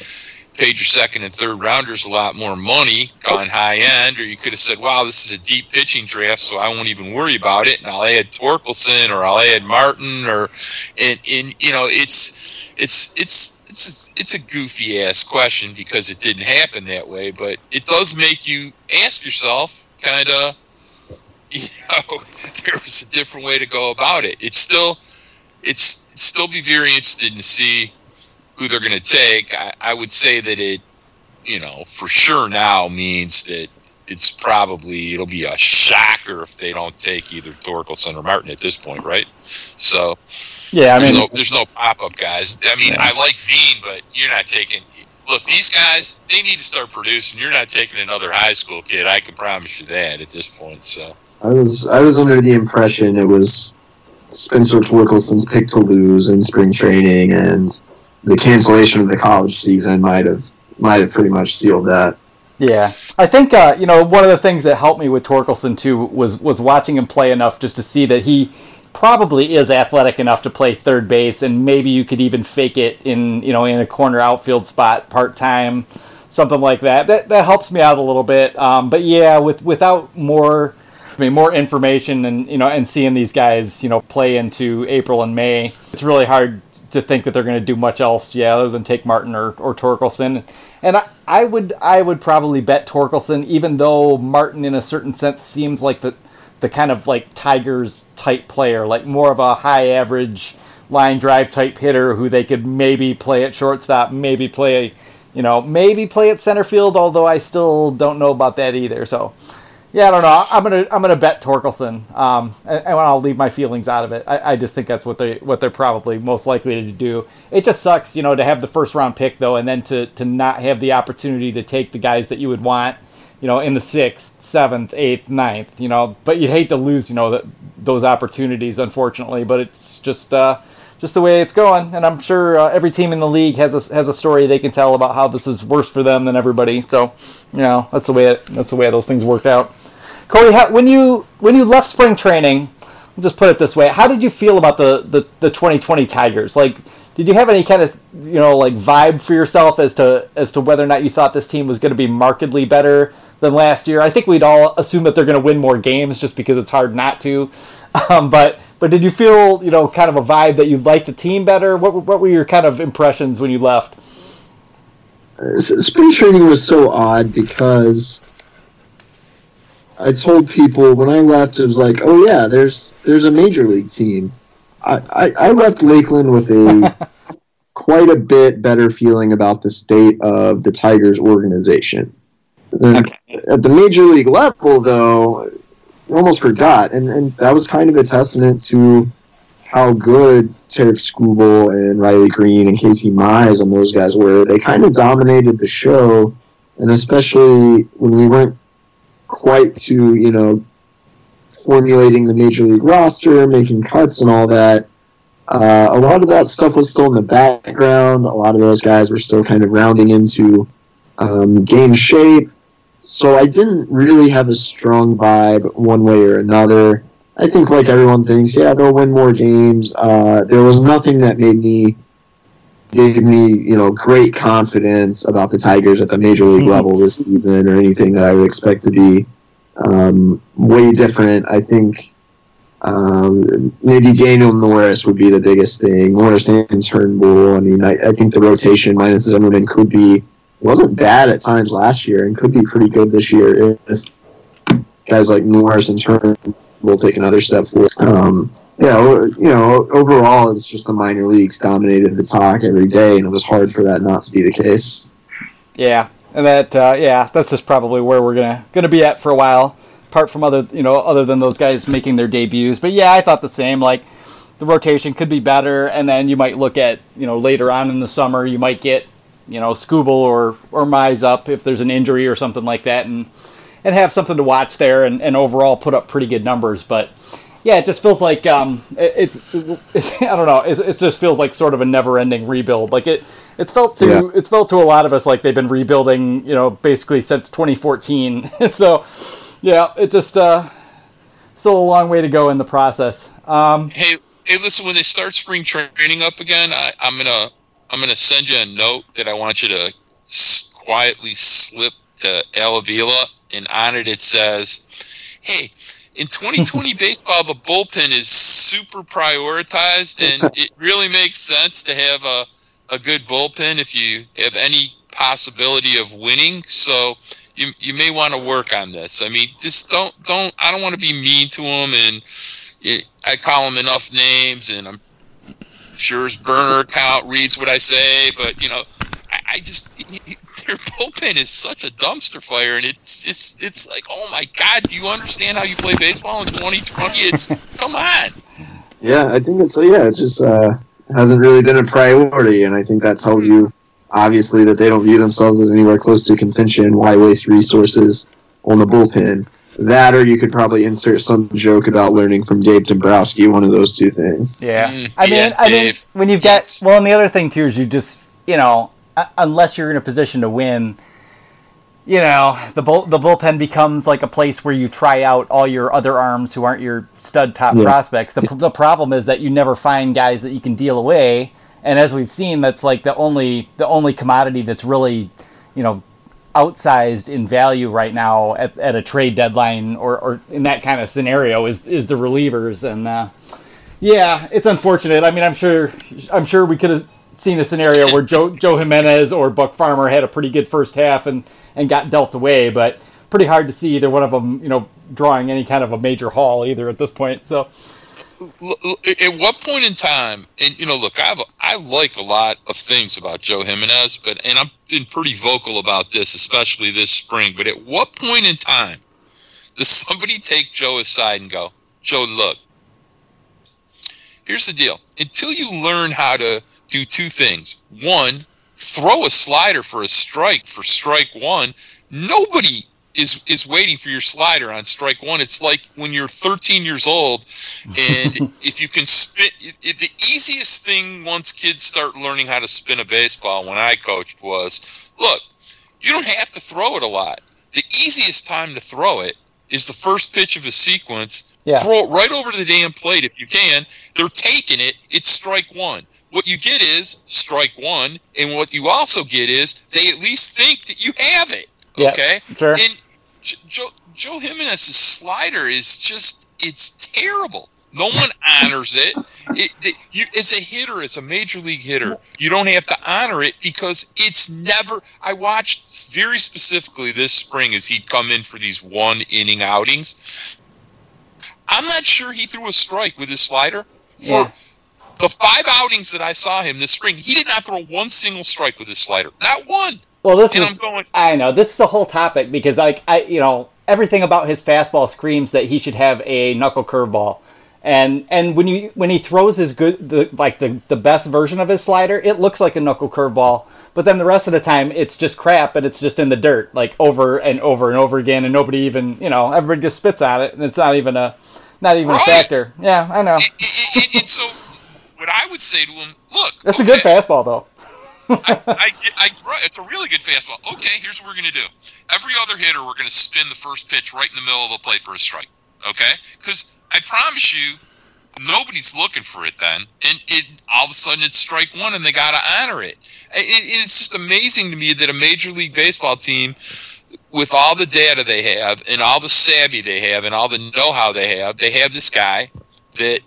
paid your second and third rounders a lot more money, on high end, or you could have said, "Wow, this is a deep pitching draft, so I won't even worry about it, and I'll add Torkelson or I'll add Martin, or and, and you know, it's it's it's it's a, it's a goofy ass question because it didn't happen that way, but it does make you ask yourself, kind of, [LAUGHS] you know, there was a different way to go about it. It's still it's, it's still be very interested to see who they're going to take. I, I would say that it, you know, for sure now means that it's probably it'll be a shocker if they don't take either Torkelson or Martin at this point, right? So yeah, I mean, there's no, there's no pop up guys. I mean, yeah. I like Veen, but you're not taking. Look, these guys they need to start producing. You're not taking another high school kid. I can promise you that at this point. So I was I was under the impression it was Spencer Torkelson's pick to lose in spring training, and the cancellation of the college season might have might have pretty much sealed that. Yeah, I think uh, you know one of the things that helped me with Torkelson too was was watching him play enough just to see that he probably is athletic enough to play third base, and maybe you could even fake it in you know in a corner outfield spot part time, something like that. That that helps me out a little bit. Um, but yeah, with without more I mean, more information and you know, and seeing these guys, you know, play into April and May, it's really hard to think that they're going to do much else, yeah, other than take Martin or, or Torkelson. And I, I would I would probably bet Torkelson, even though Martin, in a certain sense, seems like the the kind of like Tigers type player, like more of a high average line drive type hitter who they could maybe play at shortstop, maybe play, you know, maybe play at center field. Although I still don't know about that either. So yeah, I don't know. I'm gonna I'm gonna bet Torkelson, um, and, and I'll leave my feelings out of it. I, I just think that's what they what they're probably most likely to do. It just sucks, you know, to have the first round pick though, and then to to not have the opportunity to take the guys that you would want, you know, in the sixth, seventh, eighth, ninth, you know. But you'd hate to lose, you know, those opportunities, unfortunately. But it's just uh, just the way it's going, and I'm sure uh, every team in the league has a has a story they can tell about how this is worse for them than everybody. So, you know, that's the way it, that's the way those things work out. Cody, how, when you when you left spring training, I'll just put it this way: How did you feel about the, the, the 2020 Tigers? Like, did you have any kind of you know like vibe for yourself as to as to whether or not you thought this team was going to be markedly better than last year? I think we'd all assume that they're going to win more games just because it's hard not to. [LAUGHS] Um, but but did you feel you know kind of a vibe that you liked the team better? What what were your kind of impressions when you left? Spring training was so odd because I told people when I left, it was like, oh yeah, there's there's a major league team. I, I, I left Lakeland with a [LAUGHS] quite a bit better feeling about the state of the Tigers organization. Okay. At the major league level, though, almost forgot, and, and that was kind of a testament to how good Tarik Skubal and Riley Greene and Casey Mize and those guys were. They kind of dominated the show, and especially when we weren't quite to you know formulating the major league roster, making cuts, and all that. Uh, a lot of that stuff was still in the background. A lot of those guys were still kind of rounding into um, game shape. So I didn't really have a strong vibe one way or another. I think, like everyone thinks, yeah, they'll win more games. Uh, there was nothing that made me gave me, you know, great confidence about the Tigers at the major league level this season, or anything that I would expect to be um, way different. I think um, maybe Daniel Norris would be the biggest thing. Norris and Turnbull. I mean, I, I think the rotation minus Zimmermann could be wasn't bad at times last year and could be pretty good this year if guys like Norris and Turnbull take another step forward. Um, yeah, you know, overall, it's just the minor leagues dominated the talk every day, and it was hard for that not to be the case. Yeah, and that uh, yeah, that's just probably where we're gonna gonna be at for a while. Apart from other, you know, other than those guys making their debuts, but yeah, I thought the same. Like the rotation could be better, and then you might look at, you know, later on in the summer, you might get, you know, Skubal or or Mize up if there's an injury or something like that, and and have something to watch there, and, and overall put up pretty good numbers, but yeah, it just feels like um, it, it's, it's, [LAUGHS] I don't know. It, it, just feels like sort of a never-ending rebuild. Like it, it's felt to yeah. it's felt to a lot of us like they've been rebuilding, you know, basically since 2014. [LAUGHS] so, yeah, it just uh, still a long way to go in the process. Um, hey, hey, listen, when they start spring training up again, I, I'm gonna I'm gonna send you a note that I want you to s- quietly slip to Al Avila, and on it it says, "Hey, in 2020 [LAUGHS] baseball, the bullpen is super prioritized, and [LAUGHS] it really makes sense to have a a good bullpen if you have any possibility of winning. So." You, you may want to work on this. I mean, just don't don't. I don't want to be mean to him, and it, I call him enough names, and I'm sure his burner account reads what I say. But you know, I, I just their bullpen is such a dumpster fire, and it's it's it's like, oh my god, do you understand how you play baseball in 2020? It's come on. Yeah, I think it's yeah, it's just uh, hasn't really been a priority, and I think that tells you obviously that they don't view themselves as anywhere close to contention. Why waste resources on the bullpen? That, or you could probably insert some joke about learning from Dave Dombrowski. One of those two things. Yeah, Mm, I mean, yeah, I mean, when you've Yes. got well, and the other thing too is you just you know, unless you're in a position to win, you know, the bull the bullpen becomes like a place where you try out all your other arms who aren't your stud top Yeah. prospects. The the problem is that you never find guys that you can deal away, and as we've seen, that's like the only the only commodity that's really, you know. Outsized in value right now at, at a trade deadline or, or in that kind of scenario is is the relievers and uh, yeah, it's unfortunate. I mean, I'm sure I'm sure we could have seen a scenario where Joe Joe Jimenez or Buck Farmer had a pretty good first half and and got dealt away, but pretty hard to see either one of them, you know, drawing any kind of a major haul either at this point. So At what point in time, and you know, look, I have a, I like a lot of things about Joe Jimenez, but and I've been pretty vocal about this, especially this spring. But at what point in time does [LAUGHS] somebody take Joe aside and go, Joe, look, here's the deal. Until you learn how to do two things, one, throw a slider for a strike for strike one, nobody is is waiting for your slider on strike one. It's like when you're 13 years old, and [LAUGHS] if you can spin, it, it- the easiest thing once kids start learning how to spin a baseball when I coached was, look, you don't have to throw it a lot. The easiest time to throw it is the first pitch of a sequence. Yeah. Throw it right over to the damn plate if you can. They're taking it. It's strike one. What you get is strike one, and what you also get is they at least think that you have it. Okay. sure. And Joe, Joe Jimenez's slider is just, it's terrible. No one honors it. it, it you, as a hitter, It's a major league hitter, you don't have to honor it because it's never. I watched very specifically this spring as he'd come in for these one inning outings. I'm not sure he threw a strike with his slider. For Yeah. The five outings that I saw him this spring, he did not throw one single strike with his slider. Not one. Well, this And is I'm going, I know this is the whole topic because like I you know everything about his fastball screams that he should have a knuckle curveball. And and when you when he throws his good the like the, the best version of his slider, it looks like a knuckle curveball. But then the rest of the time it's just crap and it's just in the dirt like over and over and over again and nobody even you know everybody just spits on it and it's not even a not even Right. a factor. Yeah, I know. and so what I would say to him, look, That's a good fastball though. I, I, I, it's a really good fastball. Okay, here's what we're going to do. Every other hitter, we're going to spin the first pitch right in the middle of the plate for a strike. Okay? Because I promise you, nobody's looking for it then. And it all of a sudden it's strike one and they got to honor it. And it. It's just amazing to me that a Major League Baseball team, with all the data they have and all the savvy they have and all the know how they have, they have this guy that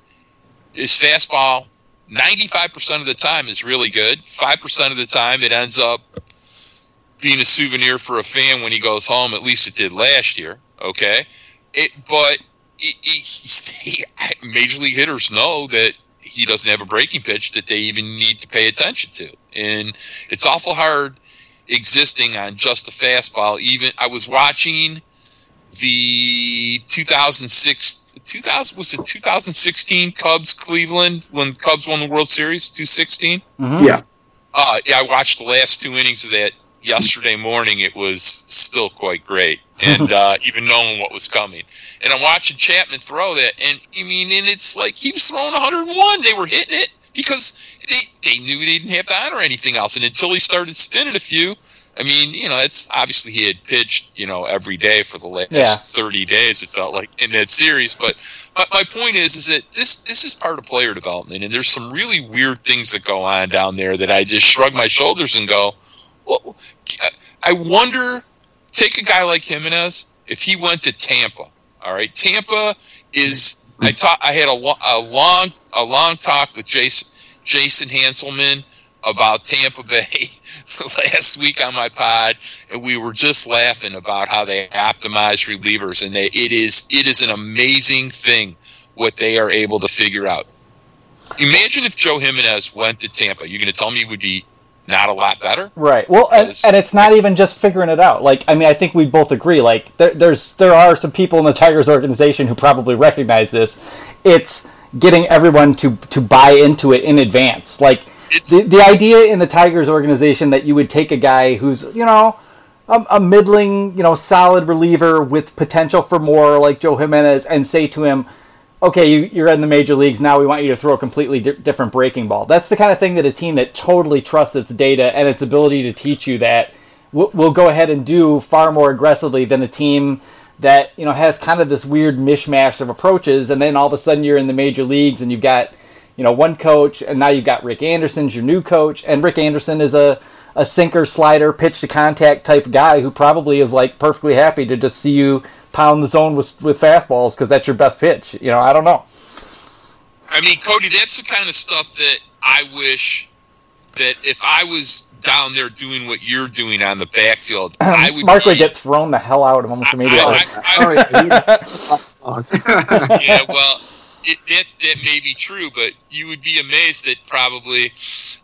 his fastball 95% of the time is really good. 5% of the time it ends up being a souvenir for a fan when he goes home. At least it did last year. Okay. It, but it, it, [LAUGHS] major league hitters know that he doesn't have a breaking pitch that they even need to pay attention to. And it's awful hard existing on just a fastball. Even I was watching the 2006 2000 was it 2016 Cubs Cleveland when Cubs won the World Series 216 Mhm. Yeah. uh yeah I watched the last two innings of that yesterday morning. It was still quite great. [LAUGHS] And uh, even knowing what was coming. And I'm watching Chapman throw that and I mean and it's like he was throwing 101 they were hitting it because they, they knew they didn't have to honor anything else. And until he started spinning a few I mean, you know, it's obviously he had pitched, you know, every day for the last Yeah. 30 days. It felt like in that series. But my, my point is, is that this this is part of player development, and there's some really weird things that go on down there that I just shrug my shoulders and go, well, I wonder. Take a guy like Jimenez if he went to Tampa. All right, Tampa is. I talk, I had a, lo- a long a long talk with Jason Jason Hanselman about Tampa Bay [LAUGHS] [LAUGHS] last week on my pod, and we were just laughing about how they optimize relievers, and they, it is it is an amazing thing what they are able to figure out. Imagine if Joe Jimenez went to Tampa. You're going to tell me would be not a lot better? Right. Well, and, and, it's not even just figuring it out. Like, I mean, I think we both agree. Like, there, there's there are some people in the Tigers organization who probably recognize this. It's getting everyone to to buy into it in advance. Like, the the idea in the Tigers organization that you would take a guy who's you know. A, a middling, you know, solid reliever with potential for more, like Joe Jimenez, and say to him, okay, you, are in the major leagues now. We want you to throw a completely di- different breaking ball. That's the kind of thing that a team that totally trusts its data and its ability to teach you that will, will go ahead and do far more aggressively than a team that you know has kind of this weird mishmash of approaches. And then all of a sudden you're in the major leagues and you've got you know one coach, and now you've got Rick Anderson's your new coach, and Rick Anderson is a a sinker, slider, pitch to contact type guy who probably is like perfectly happy to just see you pound the zone with with fastballs because that's your best pitch. You know, I don't know. I mean, Cody, that's the kind of stuff that I wish that if I was down there doing what you're doing on the backfield, [CLEARS THROAT] I would. Mark would get thrown the hell out of almost immediately. I, I, [LAUGHS] I, yeah, well, it, that's, that may be true, but you would be amazed that probably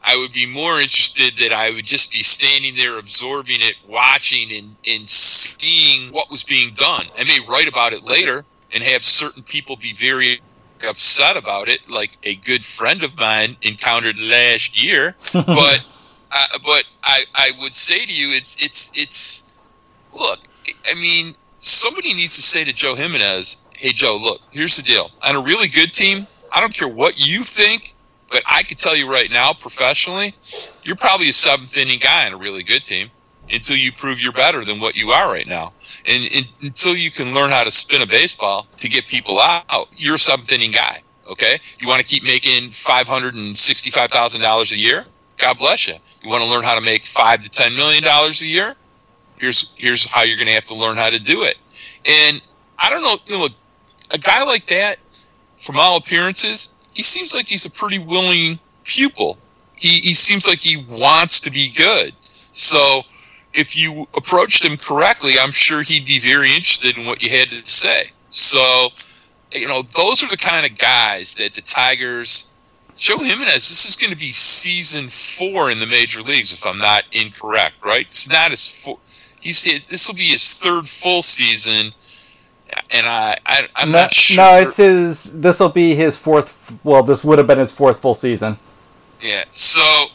I would be more interested that I would just be standing there absorbing it, watching and, and seeing what was being done. I may write about it later and have certain people be very upset about it, like a good friend of mine encountered last year. [LAUGHS] but uh, but I, I would say to you, it's it's it's look. I mean, somebody needs to say to Joe Jimenez, hey Joe, look, here's the deal. On a really good team, I don't care what you think, but I can tell you right now, professionally, you're probably a seventh inning guy on a really good team until you prove you're better than what you are right now. And, and until you can learn how to spin a baseball to get people out, you're a seventh inning guy. Okay, you want to keep making five hundred and sixty-five thousand dollars a year? God bless you. You want to learn how to make five to ten million dollars a year? Here's here's how you're going to have to learn how to do it. And I don't know. You know, look, a guy like that, from all appearances, he seems like he's a pretty willing pupil. He, he seems like he wants to be good. So if you approached him correctly, I'm sure he'd be very interested in what you had to say. So, you know, those are the kind of guys that the Tigers. Joe Jimenez, this is going to be season four in the major leagues, if I'm not incorrect, right? It's not his four. He's this will be his third full season and I, I am no, not sure. No, it's his. This will be his fourth. Well, this would have been his fourth full season. Yeah. So.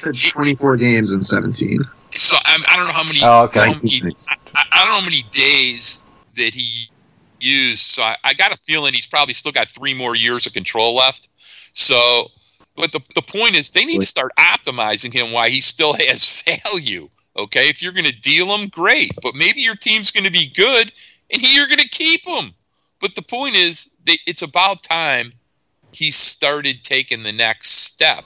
Twenty four games in seventeen. So I, I don't know how many. Oh, okay. How many, I, I, don't know how many days that he used. So I, I got a feeling he's probably still got three more years of control left. So, but the the point is, they need to start optimizing him while he still [LAUGHS] has value. Okay, if you're going to deal them, great. But maybe your team's going to be good, and you're going to keep them. But the point is, they, it's about time he started taking the next step.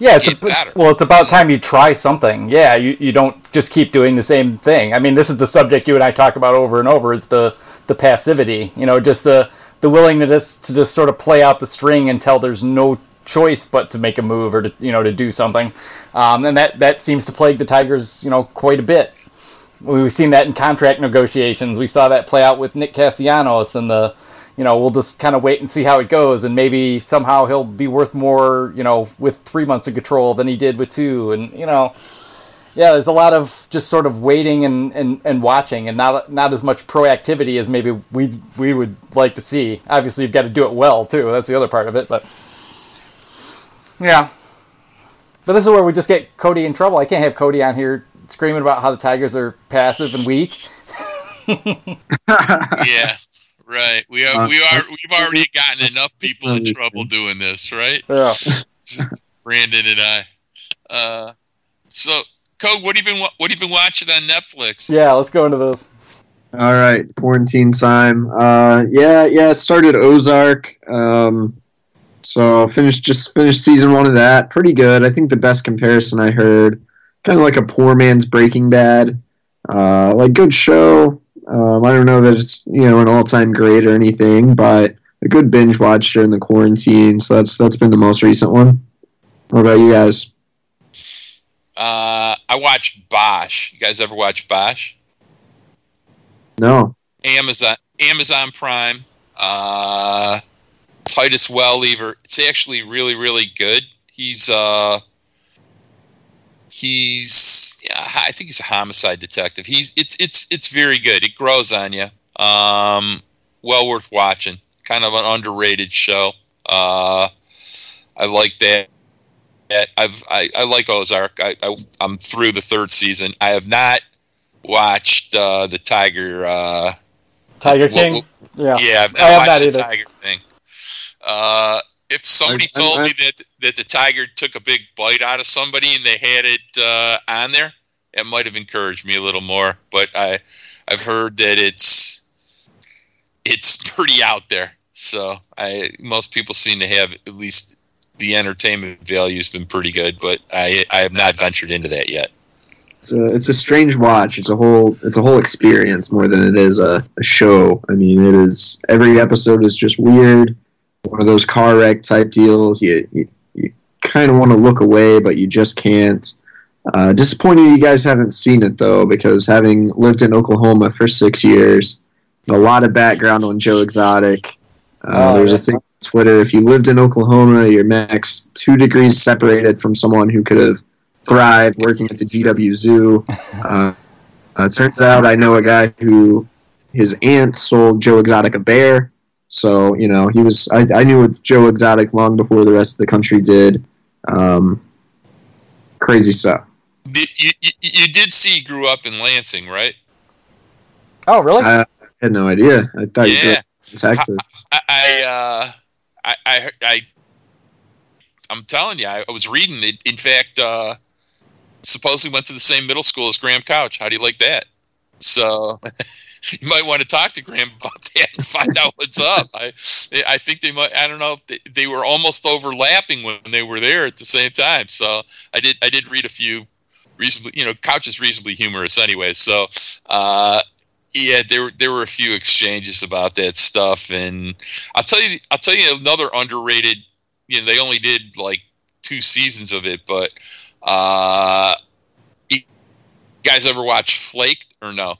Yeah, it's a, well, it's about time you try something. Yeah, you, you don't just keep doing the same thing. I mean, this is the subject you and I talk about over and over is the the passivity. You know, just the the willingness to just sort of play out the string until there's no choice but to make a move or to you know to do something, um, and that that seems to plague the Tigers you know quite a bit. We've seen that in contract negotiations. We saw that play out with Nick Castellanos and the you know we'll just kind of wait and see how it goes. And maybe somehow he'll be worth more you know with three months of control than he did with two. And you know yeah there's a lot of just sort of waiting and, and, and watching and not not as much proactivity as maybe we we would like to see. Obviously you've got to do it well too. That's the other part of it but yeah. But this is where we just get Cody in trouble. I can't have Cody on here screaming about how the Tigers are passive and weak. [LAUGHS] yeah, right. We are. We are. We've already gotten enough people in trouble doing this, right? Yeah. [LAUGHS] Brandon and I. Uh, so, Code, what have you been what have you been watching on Netflix? Yeah, let's go into this. All right, quarantine time. Uh, yeah, yeah. Started Ozark. Um, so finished just finished season one of that. Pretty good. I think the best comparison I heard kind of like a poor man's Breaking Bad. Uh, like good show. Um, I don't know that it's you know an all time great or anything, but a good binge watch during the quarantine. So that's that's been the most recent one. What about you guys? Uh, I watched Bosch. You guys ever watch Bosch? No. Amazon Amazon Prime. Uh, Titus Welliver. It's actually really really good. He's uh he's yeah, I think he's a homicide detective. He's it's it's it's very good. It grows on you. Um, well worth watching. Kind of an underrated show. Uh, I like that. I've I, I like Ozark. I, I am through the third season. I have not watched uh, the Tiger. Uh, Tiger King. What, what, yeah, yeah, I've not I watched the Tiger thing. Uh, if somebody I, told I, me that that the tiger took a big bite out of somebody and they had it uh, on there, it might have encouraged me a little more. But I I've heard that it's it's [LAUGHS] pretty out there. So I most people seem to have at least the entertainment value has been pretty good, but I I have not ventured into that yet. It's a, it's a strange watch. It's a whole it's a whole experience more than it is a, a show. I mean, it is every episode is just weird one of those car wreck type deals. You you, you kind of want to look away, but you just can't. Uh, disappointed you guys haven't seen it though, because having lived in Oklahoma for six years, a lot of background on Joe Exotic. Uh, oh, there's a thing on Twitter: if you lived in Oklahoma, you're max two degrees separated from someone who could have thrived working at the GW Zoo. [LAUGHS] Uh, uh, turns out I know a guy who his aunt sold Joe Exotic a bear. So you know, he was. I, I knew with Joe Exotic long before the rest of the country did. Um, crazy stuff. Did, you, you, you did see he grew up in Lansing, right? Oh, really? I, had no idea. I thought yeah. in Texas. I, I, uh, I, I, I, I'm telling you, I, I was reading it. In fact, uh, supposedly went to the same middle school as Graham Couch. How do you like that? So [LAUGHS] [LAUGHS] you might want to talk to Graham about that and find out what's up. I I think they might. I don't know. They, they were almost overlapping when they were there at the same time. So I did I did read a few reasonably. You know, Couch is reasonably humorous anyway. So. Uh, yeah, there were there were a few exchanges about that stuff, and I'll tell you I'll tell you another underrated. You know, they only did like two seasons of it, but uh, you guys ever watch Flake or no?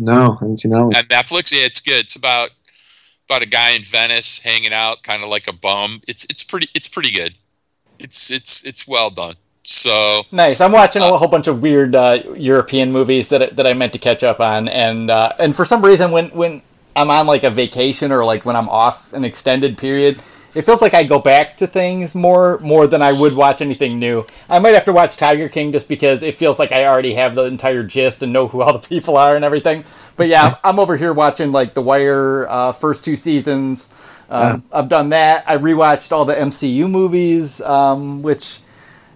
No, I haven't seen that one. At Netflix, yeah, it's good. It's about about a guy in Venice hanging out, kind of like a bum. It's it's pretty it's pretty good. It's it's it's well done. So nice. I'm watching uh, a whole bunch of weird uh, European movies that that I meant to catch up on, and uh, and for some reason when when I'm on like a vacation or like when I'm off an extended period, it feels like I go back to things more more than I would watch anything new. I might have to watch Tiger King just because it feels like I already have the entire gist and know who all the people are and everything. But yeah, I'm over here watching like The Wire uh, first two seasons. Um, yeah. I've done that. I rewatched all the MCU movies, um, which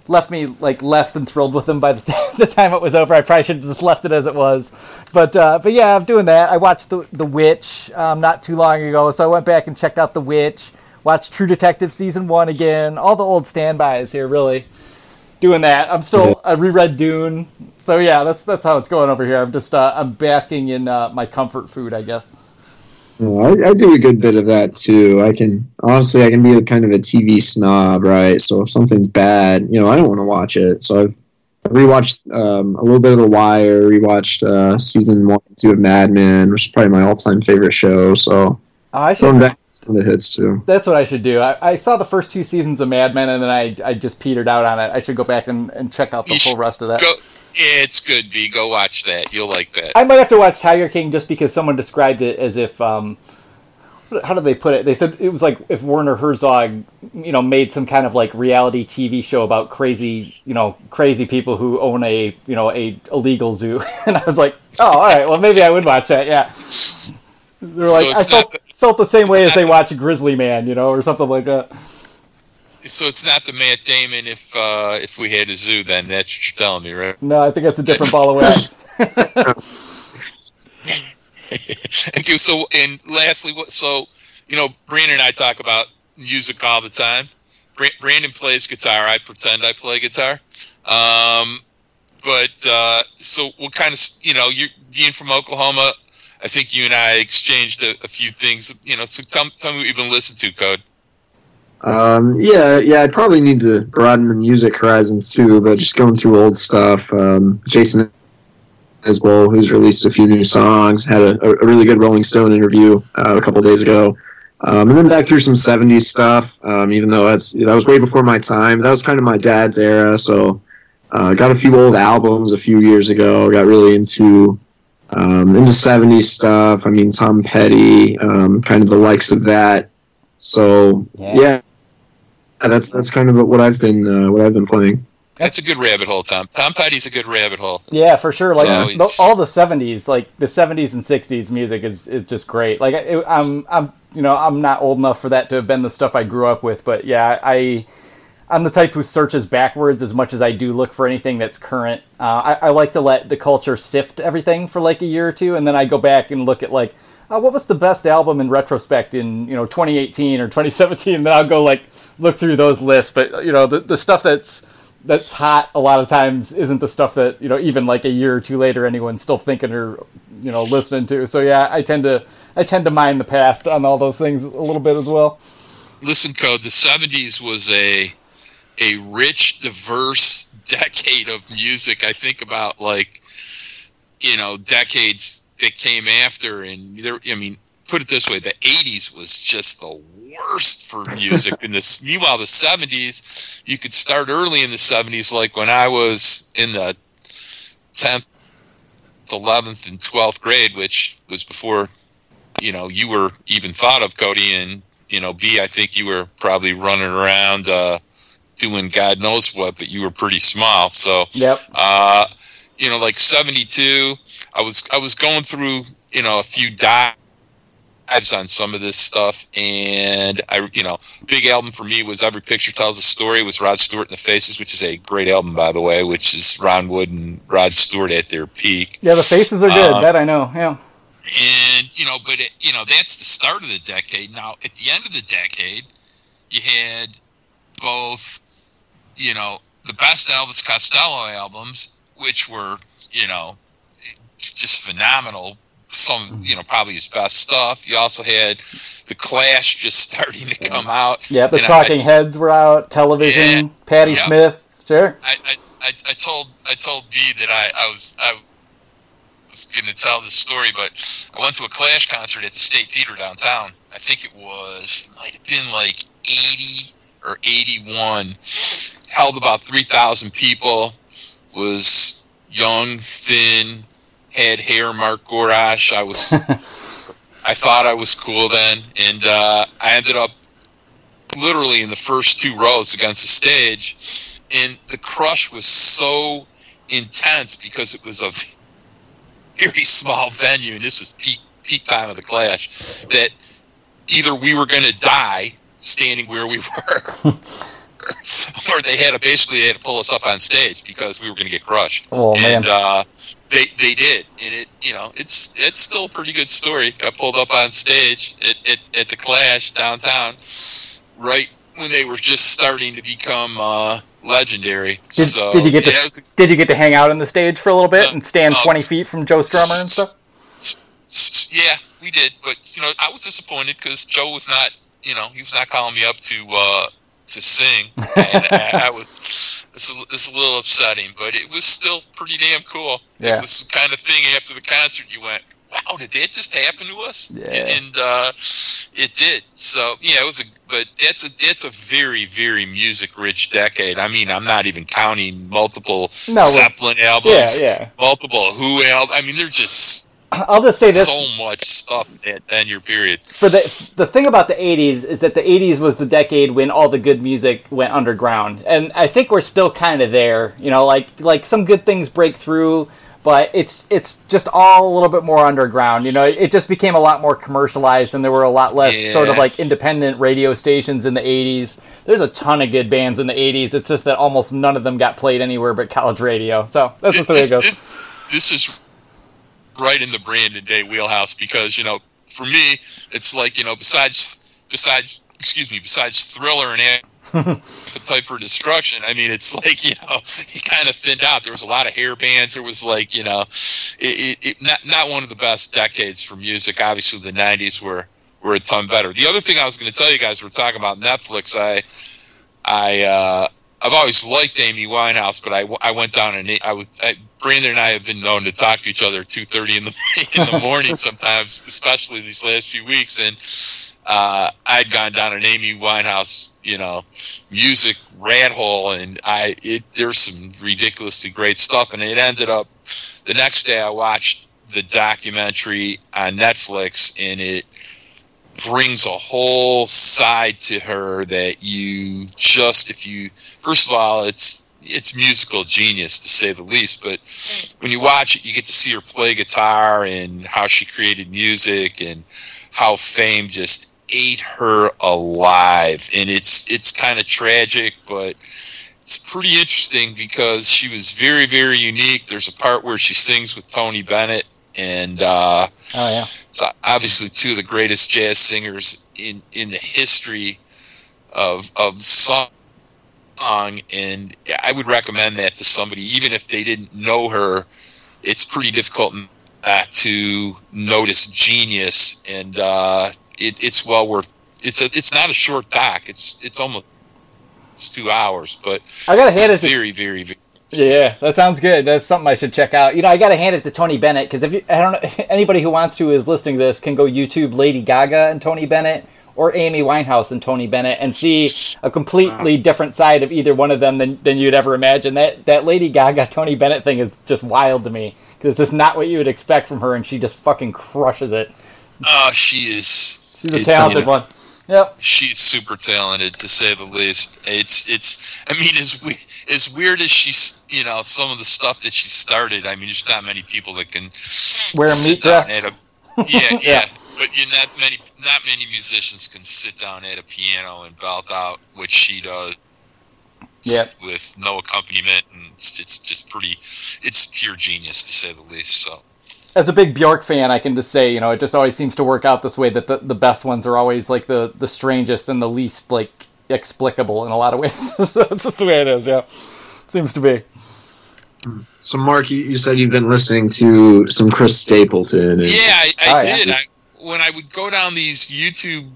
left me like less than thrilled with them by the, [LAUGHS] t- the time it was over. I probably should have just left it as it was. But uh, but yeah, I'm doing that. I watched the The Witch um, not too long ago, so I went back and checked out The Witch. Watch True Detective season one again. All the old standbys here, really. Doing that. I'm still. I reread Dune. So yeah, that's that's how it's going over here. I'm just uh, I'm basking in uh, my comfort food, I guess. I, I, do a good bit of that too. I can honestly, I can be a kind of a TV snob, right? So if something's bad, you know, I don't want to watch it. So I've rewatched um, a little bit of The Wire, rewatched uh, season one and two of Mad Men, which is probably my all-time favorite show. So I should back the hits too. That's what I should do. I, I, saw the first two seasons of Mad Men and then I, I just petered out on it. I should go back and, and check out the you full rest of that. Go, it's good, B. Go watch that. You'll like that. I might have to watch Tiger King just because someone described it as if um, how did they put it? They said it was like if Werner Herzog, you know, made some kind of like reality TV show about crazy, you know, crazy people who own a, you know, a illegal zoo. [LAUGHS] and I was like, oh, all right, well maybe I would watch that. Yeah. They're like, so I felt, not, felt the same way as they watch Grizzly Man, you know, or something like that. So it's not the Matt Damon if uh, if we had a zoo, then that's what you're telling me, right? No, I think that's a different ball of wax. [LAUGHS] Thank you. So, and lastly, so you know, Brandon and I talk about music all the time. Brandon plays guitar. I pretend I play guitar. Um, but uh, so what kind of you know you being from Oklahoma? I think you and I exchanged a, a few things. You know, so tell, tell me what you've been listening to, Code. Um, yeah, yeah, I'd probably need to broaden the music horizons too, but just going through old stuff. Um, Jason Isbell, who's released a few new songs, had a, a really good Rolling Stone interview uh, a couple days ago. Um, and then back through some 70s stuff, um, even though that's, that was way before my time. That was kind of my dad's era, so uh, got a few old albums a few years ago. Got really into um, the 70s stuff. I mean, Tom Petty, um, kind of the likes of that. So yeah. yeah, that's that's kind of what I've been uh, what I've been playing. That's a good rabbit hole, Tom. Tom Petty's a good rabbit hole. Yeah, for sure. Like so the, all the '70s, like the '70s and '60s music is is just great. Like it, I'm I'm you know I'm not old enough for that to have been the stuff I grew up with, but yeah, I I'm the type who searches backwards as much as I do look for anything that's current. Uh, I, I like to let the culture sift everything for like a year or two, and then I go back and look at like uh, what was the best album in retrospect in you know 2018 or 2017 and then i'll go like look through those lists. But you know the, the stuff that's that's hot a lot of times isn't the stuff that you know even like a year or two later anyone's still thinking or you know listening to. So yeah i tend to i tend to mine the past on all those things a little bit as well. Listen code the 70s was a a rich diverse decade of music. I think about like you know decades that came after and there i mean put it this way the 80s was just the worst for music. In this [LAUGHS] meanwhile the 70s you could start early in the 70s like when i was in the 10th 11th and 12th grade which was before you know you were even thought of cody and you know b i think you were probably running around uh, doing god knows what but you were pretty small so yep. uh, you know like 72 i was i was going through you know a few dives on some of this stuff and i you know big album for me was every picture tells a story with rod stewart and the faces which is a great album by the way which is ron wood and rod stewart at their peak. Yeah the faces are good um, that i know yeah. and you know but it, you know that's the start of the decade. Now at the end of the decade you had both you know the best elvis costello albums which were you know just phenomenal some mm-hmm. you know probably his best stuff. You also had the Clash just [LAUGHS] starting to come out. Yeah, the Talking I, Heads were out. Television. Yeah, Patti yeah. Smith. Sure. I, I, I, told I told B that I, I was I was going to tell this story, but I went to a Clash concert at the State Theater downtown. I think it was it might have been like eighty or eighty one. Held about three thousand people. Was young, thin, had hair, Mark Gorash. I was, [LAUGHS] I thought I was cool then, and uh, I ended up literally in the first two rows against the stage, and the crush was so intense because it was a very [LAUGHS] small venue, and this was peak peak time of the clash. That either we were going to die standing where we [LAUGHS] were. [LAUGHS] or they had to basically they had to pull us up on stage because we were going to get crushed. Oh man! And uh, they they did, and it you know it's it's still a pretty good story. Got pulled up on stage at, at, at the Clash downtown, right when they were just starting to become uh, legendary. Did, so, did you get yeah, to did you get to hang out on the stage for a little bit uh, and stand uh, twenty feet from Joe Strummer and stuff? Yeah, we did, but you know I was disappointed because Joe was not you know he was not calling me up to uh, to sing, [LAUGHS] and I, I was it's a, it's a little upsetting, but it was still pretty damn cool. Yeah. It was the kind of thing after the concert you went, wow, did that just happen to us? Yeah. And uh, it did. So yeah, it was a but it's a it's a very very music rich decade. I mean, I'm not even counting multiple no, Zeppelin albums, yeah, yeah. multiple Who albums. I mean, they're just I'll just say this: so much stuff in your period. For the the thing about the '80s is that the '80s was the decade when all the good music went underground, and I think we're still kind of there. You know, like like some good things break through, but it's it's just all a little bit more underground. You know, it, it just became a lot more commercialized, and there were a lot less yeah. sort of like independent radio stations in the '80s. There's a ton of good bands in the '80s. It's just that almost none of them got played anywhere but college radio. So that's just the way it goes. this is right in the Brandon Day wheelhouse because you know, for me, it's like you know, besides besides excuse me, besides Thriller and Appetite [LAUGHS] for Destruction. I mean, it's like you know, he kind of thinned out. There was a lot of hair bands. There was like you know, it, it, it, not not one of the best decades for music. Obviously, the '90s were were a ton better. The other thing I was going to tell you guys, we're talking about Netflix. I I uh, I've always liked Amy Winehouse, but I, I went down and I was I, Brandon and I have been known to talk to each other at two thirty in the [LAUGHS] in the morning [LAUGHS] sometimes, especially these last few weeks. And uh, I'd gone down an Amy Winehouse, you know, music rat hole, and I it there's some ridiculously great stuff. And it ended up the next day I watched the documentary on Netflix, and it brings a whole side to her that you just if you first of all it's it's musical genius to say the least but when you watch it you get to see her play guitar and how she created music and how fame just ate her alive. And it's it's kind of tragic but it's pretty interesting because she was very very unique. There's a part where she sings with tony bennett and uh, oh yeah, so obviously two of the greatest jazz singers in in the history of of song. And I would recommend that to somebody, even if they didn't know her. It's pretty difficult not to notice genius, and uh, it, it's well worth. It's a. It's not a short doc. It's it's almost it's two hours, but I gotta hand it very, very, very yeah, that sounds good. That's something I should check out. You know, I got to hand it to Tony Bennett because if you, I don't know, [LAUGHS] anybody who wants to is listening to this can go YouTube Lady Gaga and Tony Bennett or Amy Winehouse and Tony Bennett and see a completely different side of either one of them than, than you'd ever imagine. That that Lady Gaga Tony Bennett thing is just wild to me because it's just not what you would expect from her, and she just fucking crushes it. Oh, she is. She's a talented one. Yep. She's super talented to say the least. It's it's. I mean, as we as weird as she's, you know, some of the stuff that she started. I mean, there's not many people that can wear a meat dress. A, yeah, [LAUGHS] yeah, yeah, but you not many not many musicians can sit down at a piano and belt out what she does. Yeah. With no accompaniment, and it's, it's just pretty. It's pure genius to say the least. So as a big Bjork fan, I can just say, you know, it just always seems to work out this way that the, the best ones are always like the, the strangest and the least like explicable in a lot of ways. [LAUGHS] That's just the way it is, yeah. Seems to be. So, Mark, you, you said you've been listening to some Chris Stapleton. And... Yeah, I, I oh, did. Yeah. I, when I would go down these YouTube,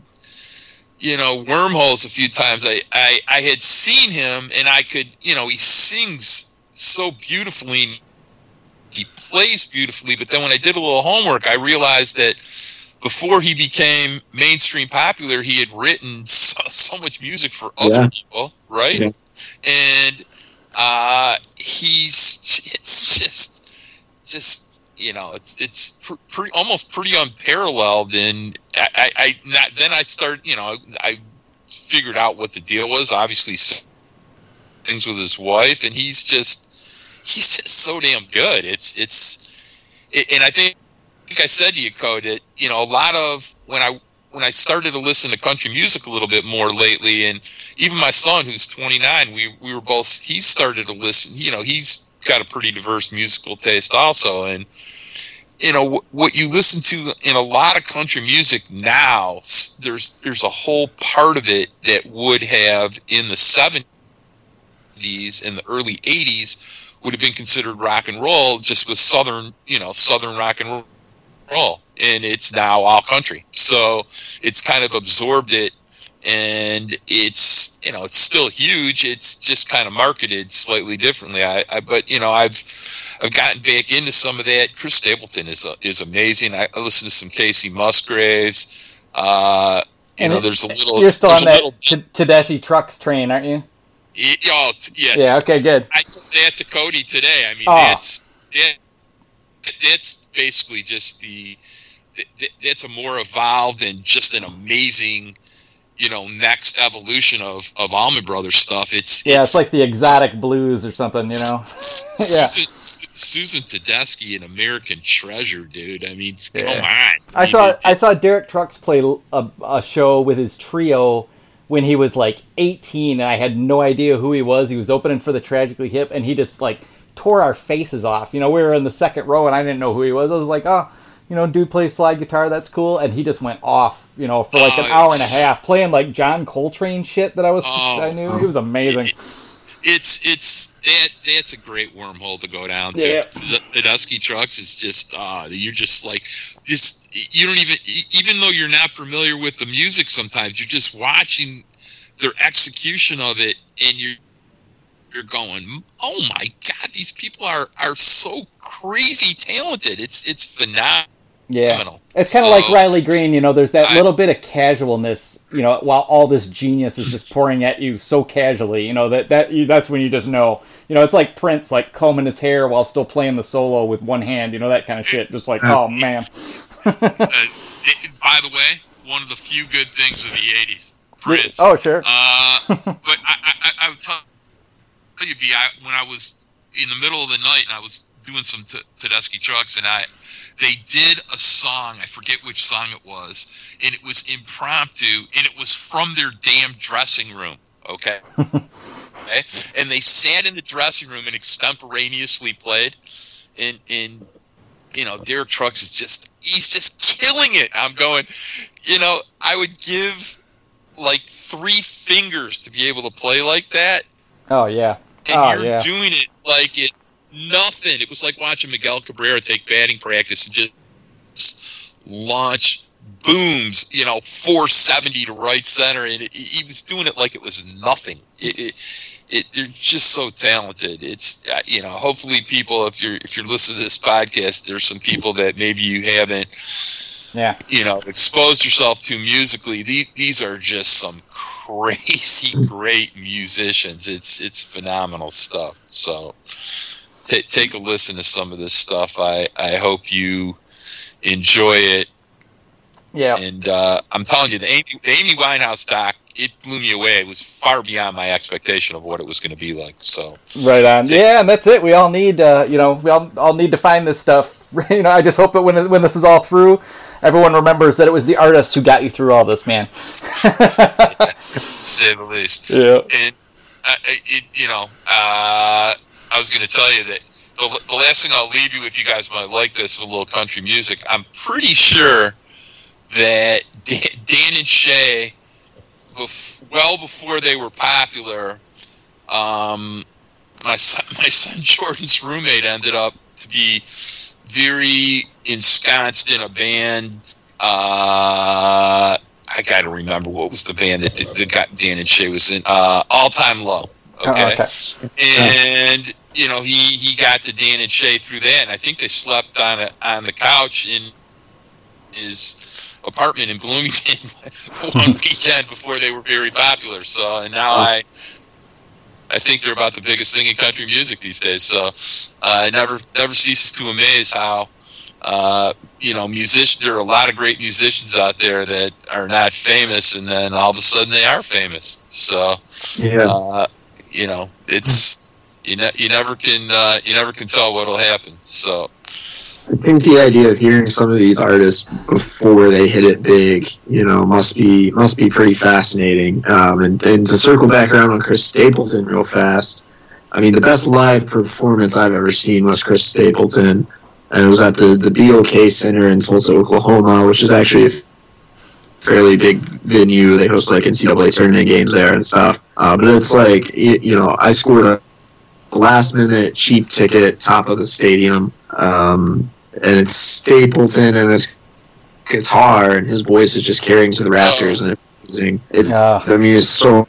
you know, wormholes a few times, I, I, I had seen him and I could, you know, he sings so beautifully he plays beautifully. But then when I did a little homework, I realized that before he became mainstream popular, he had written so, so much music for other yeah. people, right? Yeah. And uh, he's [LAUGHS] it's just just you know it's it's pr- pretty almost pretty unparalleled. And I, I, I not, then I started you know I figured out what the deal was. Obviously, things with his wife, and he's just he's just so damn good. It's it's, it, and I think, I said to you, Code, that you know a lot of when I when I started to listen to country music a little bit more lately, and even my son, who's 29, we we were both he started to listen. You know, he's got a pretty diverse musical taste also, and you know what you listen to in a lot of country music now. There's there's a whole part of it that would have in the 70s and the early 80s would have been considered rock and roll just with southern, you know, southern rock and roll. And it's now all country. So it's kind of absorbed it and it's you know it's still huge it's just kind of marketed slightly differently I, I, but you know i've i've gotten back into some of that chris stapleton is uh, is amazing I, I listen to some Kacey Musgraves uh you and know there's a little you're still on that little, tedeschi trucks train aren't you Oh, yeah. Yeah. Okay. Good. I told that to Cody today. I mean, oh. that's that, that's basically just the that's a more evolved and just an amazing, you know, next evolution of of Allman Brothers stuff. It's yeah, it's, it's like the exotic blues or something, you know. [LAUGHS] yeah. Susan, Susan Tedeschi, an American treasure, dude. I mean, yeah. come on. I, saw I saw Derek Trucks play a, a show with his trio when he was like 18 and I had no idea who he was. He was opening for the Tragically Hip and he just like tore our faces off. You know, we were in the second row and I didn't know who he was. I was like, oh, you know, dude plays slide guitar, that's cool. And he just went off you know, for like an Oh, hour and a half, playing like John Coltrane shit that I was Oh. I knew. He was amazing. It's it's that that's a great wormhole to go down to. Yeah. The, the Tedeschi Trucks is just uh you're just like just you don't even even though you're not familiar with the music sometimes you're just watching their execution of it and you're you're going oh my god these people are are so crazy talented it's it's phenomenal Yeah. It's kind of So, like Riley Greene, you know, there's that I- little bit of casualness, you know, while all this genius is just pouring at you so casually, you know, that that you, that's when you just know. You know, it's like Prince like combing his hair while still playing the solo with one hand, you know, that kind of shit. Just like, oh man. [LAUGHS] uh, it- by the way one of the few good things of the 80s prince Oh, sure. Uh, but I, I, I, I would tell you, B, I, when I was in the middle of the night and I was doing some t- Tedeschi Trucks, and I, they did a song. I forget which song it was, and it was impromptu, and it was from their damn dressing room. Okay. [LAUGHS] okay. And they sat in the dressing room and extemporaneously played, and and you know Derek Trucks is just he's just killing it. I'm going, you know, I would give like three fingers to be able to play like that, Oh yeah. And Oh, you're yeah. doing it like it's nothing. It was like watching Miguel Cabrera take batting practice and just launch booms, you know, 470 to right center, and it, he was doing it like it was nothing. It, it, it, they're just so talented. It's uh, you know, hopefully people, if you're if you're listening to this podcast, there's some people that maybe you haven't Yeah. you know, exposed yourself to musically. These, these are just some crazy [LAUGHS] great musicians. It's it's phenomenal stuff. So ta take a listen to some of this stuff. I I hope you enjoy it. Yeah. And uh, I'm telling you, the Amy, the Amy Winehouse doc, it blew me away. It was far beyond my expectation of what it was going to be like. So Right on. Yeah, and that's it. We all need, uh, you know, we all, all need to find this stuff. [LAUGHS] you know, I just hope that when when this is all through, everyone remembers that it was the artist who got you through all this, man. to say the least. [LAUGHS] yeah. and uh, it, you know, uh, I was going to tell you that the, the last thing I'll leave you with, you guys might like this with a little country music. I'm pretty sure that Dan, Dan and Shay, bef- well before they were popular, um, my son, [LAUGHS] my son Jordan's roommate ended up to be very ensconced in a band. Uh, I got to remember what was the band that, that, that got Dan and Shay was in. Uh, All Time Low. Oh, Okay. okay. And you know he he got to Dan and Shay through that, and I think they slept on a, on the couch in his apartment in Bloomington [LAUGHS] one [LAUGHS] weekend before they were very popular. So and now I I think they're about the biggest thing in country music these days. So uh, it never never ceases to amaze how uh, you know musicians. There are a lot of great musicians out there that are not famous, and then all of a sudden they are famous. So Yeah. uh, you know, it's you ne- you never can uh, you never can tell what'll happen. So I think the idea of hearing some of these artists before they hit it big, you know, must be must be pretty fascinating. Um, and, and to circle back around on Chris Stapleton real fast, I mean, the best live performance I've ever seen was Chris Stapleton, and it was at the the BOK Center in Tulsa, Oklahoma, which is actually a fairly big venue. They host like NCAA tournament games there and stuff. Uh, but it's like you, you know, I scored a last minute cheap ticket, top of the stadium. Um, and it's Stapleton and his guitar, and his voice is just carrying to the rafters, and it's amazing. It, Uh, I mean, it's so.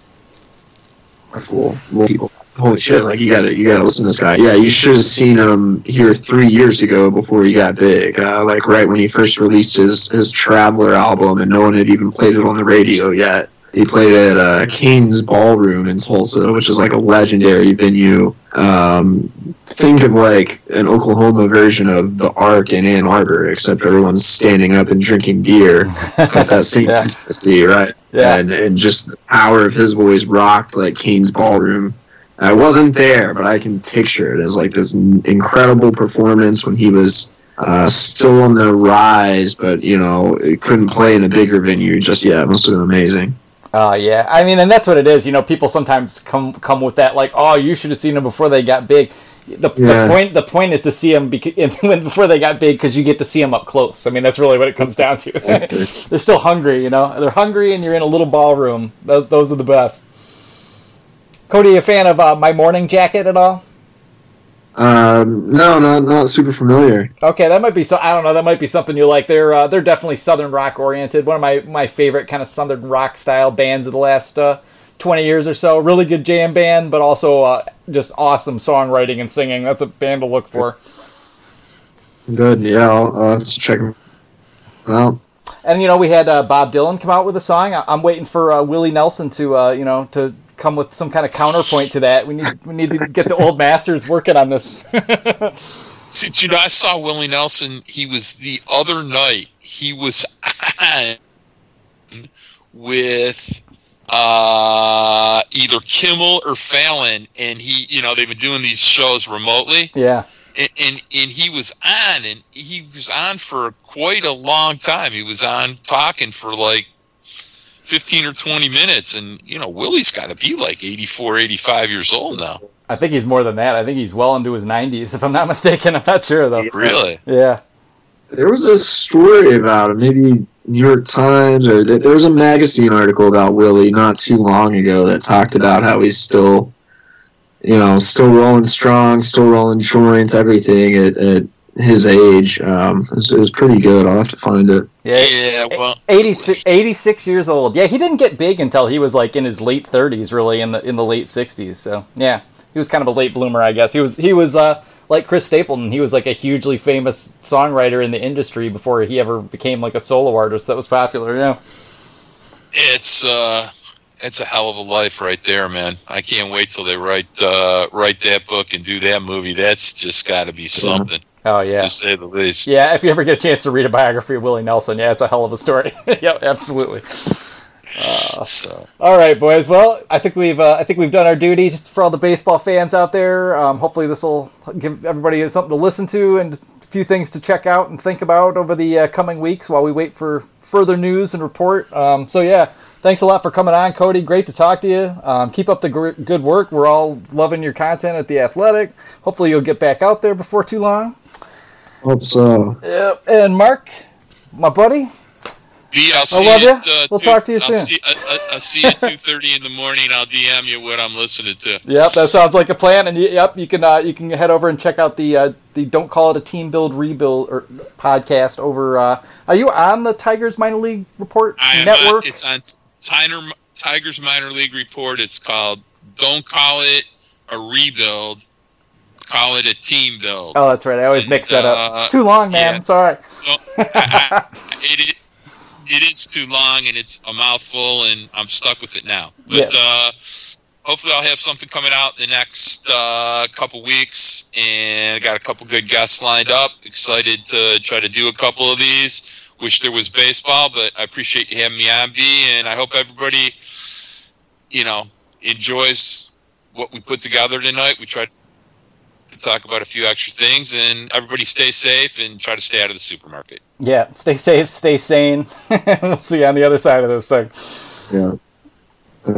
People, holy shit! Like you gotta, you gotta listen to this guy. Yeah, you should have seen him here three years ago before he got big. Uh, like right when he first released his his Traveller album, and no one had even played it on the radio yet. He played at uh, Cain's Ballroom in Tulsa, which is like a legendary venue. Um, think of like an Oklahoma version of the Ark in Ann Arbor, except everyone's standing up and drinking beer. Got that [LAUGHS] same Yeah. intimacy, right? Yeah. And and just the power of his voice rocked like Cain's Ballroom. I wasn't there, but I can picture it as like this incredible performance when he was uh, still on the rise, but you know, it couldn't play in a bigger venue just yet. It must have been amazing. Oh yeah, I mean, and that's what it is. You know, people sometimes come come with that like, oh, you should have seen them before they got big. the, Yeah. the point the point is to see them beca- [LAUGHS] when before they got big because you get to see them up close. I mean, that's really what it comes down to. [LAUGHS] They're still hungry, you know. They're hungry, and you're in a little ballroom. Those those are the best. Cody, a fan of uh, My Morning Jacket at all? Um, no, not not super familiar. Okay, that might be so. I don't know. That might be something you like. They're uh, they're definitely southern rock oriented. One of my my favorite kind of southern rock style bands of the last uh, twenty years or so. Really good jam band, but also uh, just awesome songwriting and singing. That's a band to look for. Good. Yeah, I'll, I'll check them out. And you know, we had uh, Bob Dylan come out with a song. I- I'm waiting for uh, Willie Nelson to uh, you know to come with some kind of counterpoint to that. We need we need to get the old masters working on this. [LAUGHS] See, you know, I saw Willie Nelson. He was the other night. He was on with uh, either Kimmel or Fallon, and he, you know, they've been doing these shows remotely, yeah, and and, and he was on, and he was on for quite a long time. He was on talking for like. 15 or 20 minutes and you know willie's got to be like 84 85 years old now I think he's more than that. I think he's well into his 90s, [LAUGHS] if I'm not mistaken. I'm not sure though. really Yeah. There was a story about it, maybe New York Times or th- there was a magazine article about Willie not too long ago that talked about how he's still, you know, still rolling strong, still rolling joints, everything at, at his age. Um, it, was, it was pretty good. I'll have to find it. Yeah. yeah well 86, 86 years old. Yeah, he didn't get big until he was like in his late 30s, really in the in the late 60s. So yeah, he was kind of a late bloomer, I guess. He was he was uh, like Chris Stapleton. He was like a hugely famous songwriter in the industry before he ever became like a solo artist that was popular. Yeah. It's uh, it's a hell of a life right there, man. I can't wait till they write uh, write that book and do that movie. That's just got to be something, Oh yeah. to say the least. Yeah, if you ever get a chance to read a biography of Willie Nelson, yeah, it's a hell of a story. [LAUGHS] yep, absolutely. [LAUGHS] So All right, boys. Well, I think we've uh, I think we've done our duty for all the baseball fans out there. Um, hopefully, this will give everybody something to listen to and a few things to check out and think about over the uh, coming weeks while we wait for further news and report. Um, so yeah, thanks a lot for coming on, Cody. Great to talk to you. Um, keep up the gr- good work. We're all loving your content at the Athletic. Hopefully, you'll get back out there before too long. Hope so. Yep. And Mark, my buddy. B, I'll see love you. At, uh, We'll two- talk to you I'll soon. See, I, I, I'll see you at two thirty in the morning. I'll DM you what I'm listening to. [LAUGHS] Yep, that sounds like a plan. And yep, you can uh, you can head over and check out the uh, the Don't Call It a Team Build Rebuild or podcast over. Uh, are you on the Tigers minor league report I am network? On, it's on Tiger, Tigers minor league report. It's called "Don't Call It a Rebuild, Call It a Team Build." oh, that's right. I always mix that up. Uh, It's too long, man. yeah. It's all right. So, I, I, it, is- it is too long and it's a mouthful, and I'm stuck with it now. But uh, hopefully, I'll have something coming out in the next uh, couple weeks, and I got a couple good guests lined up. Excited to try to do a couple of these. Wish there was baseball, but I appreciate you having me on, B, and I hope everybody, you know, enjoys what we put together tonight. We tried talk about a few extra things, and everybody stay safe and try to stay out of the supermarket. Yeah, stay safe, stay sane. [LAUGHS] we'll see you on the other side of this thing. Yeah.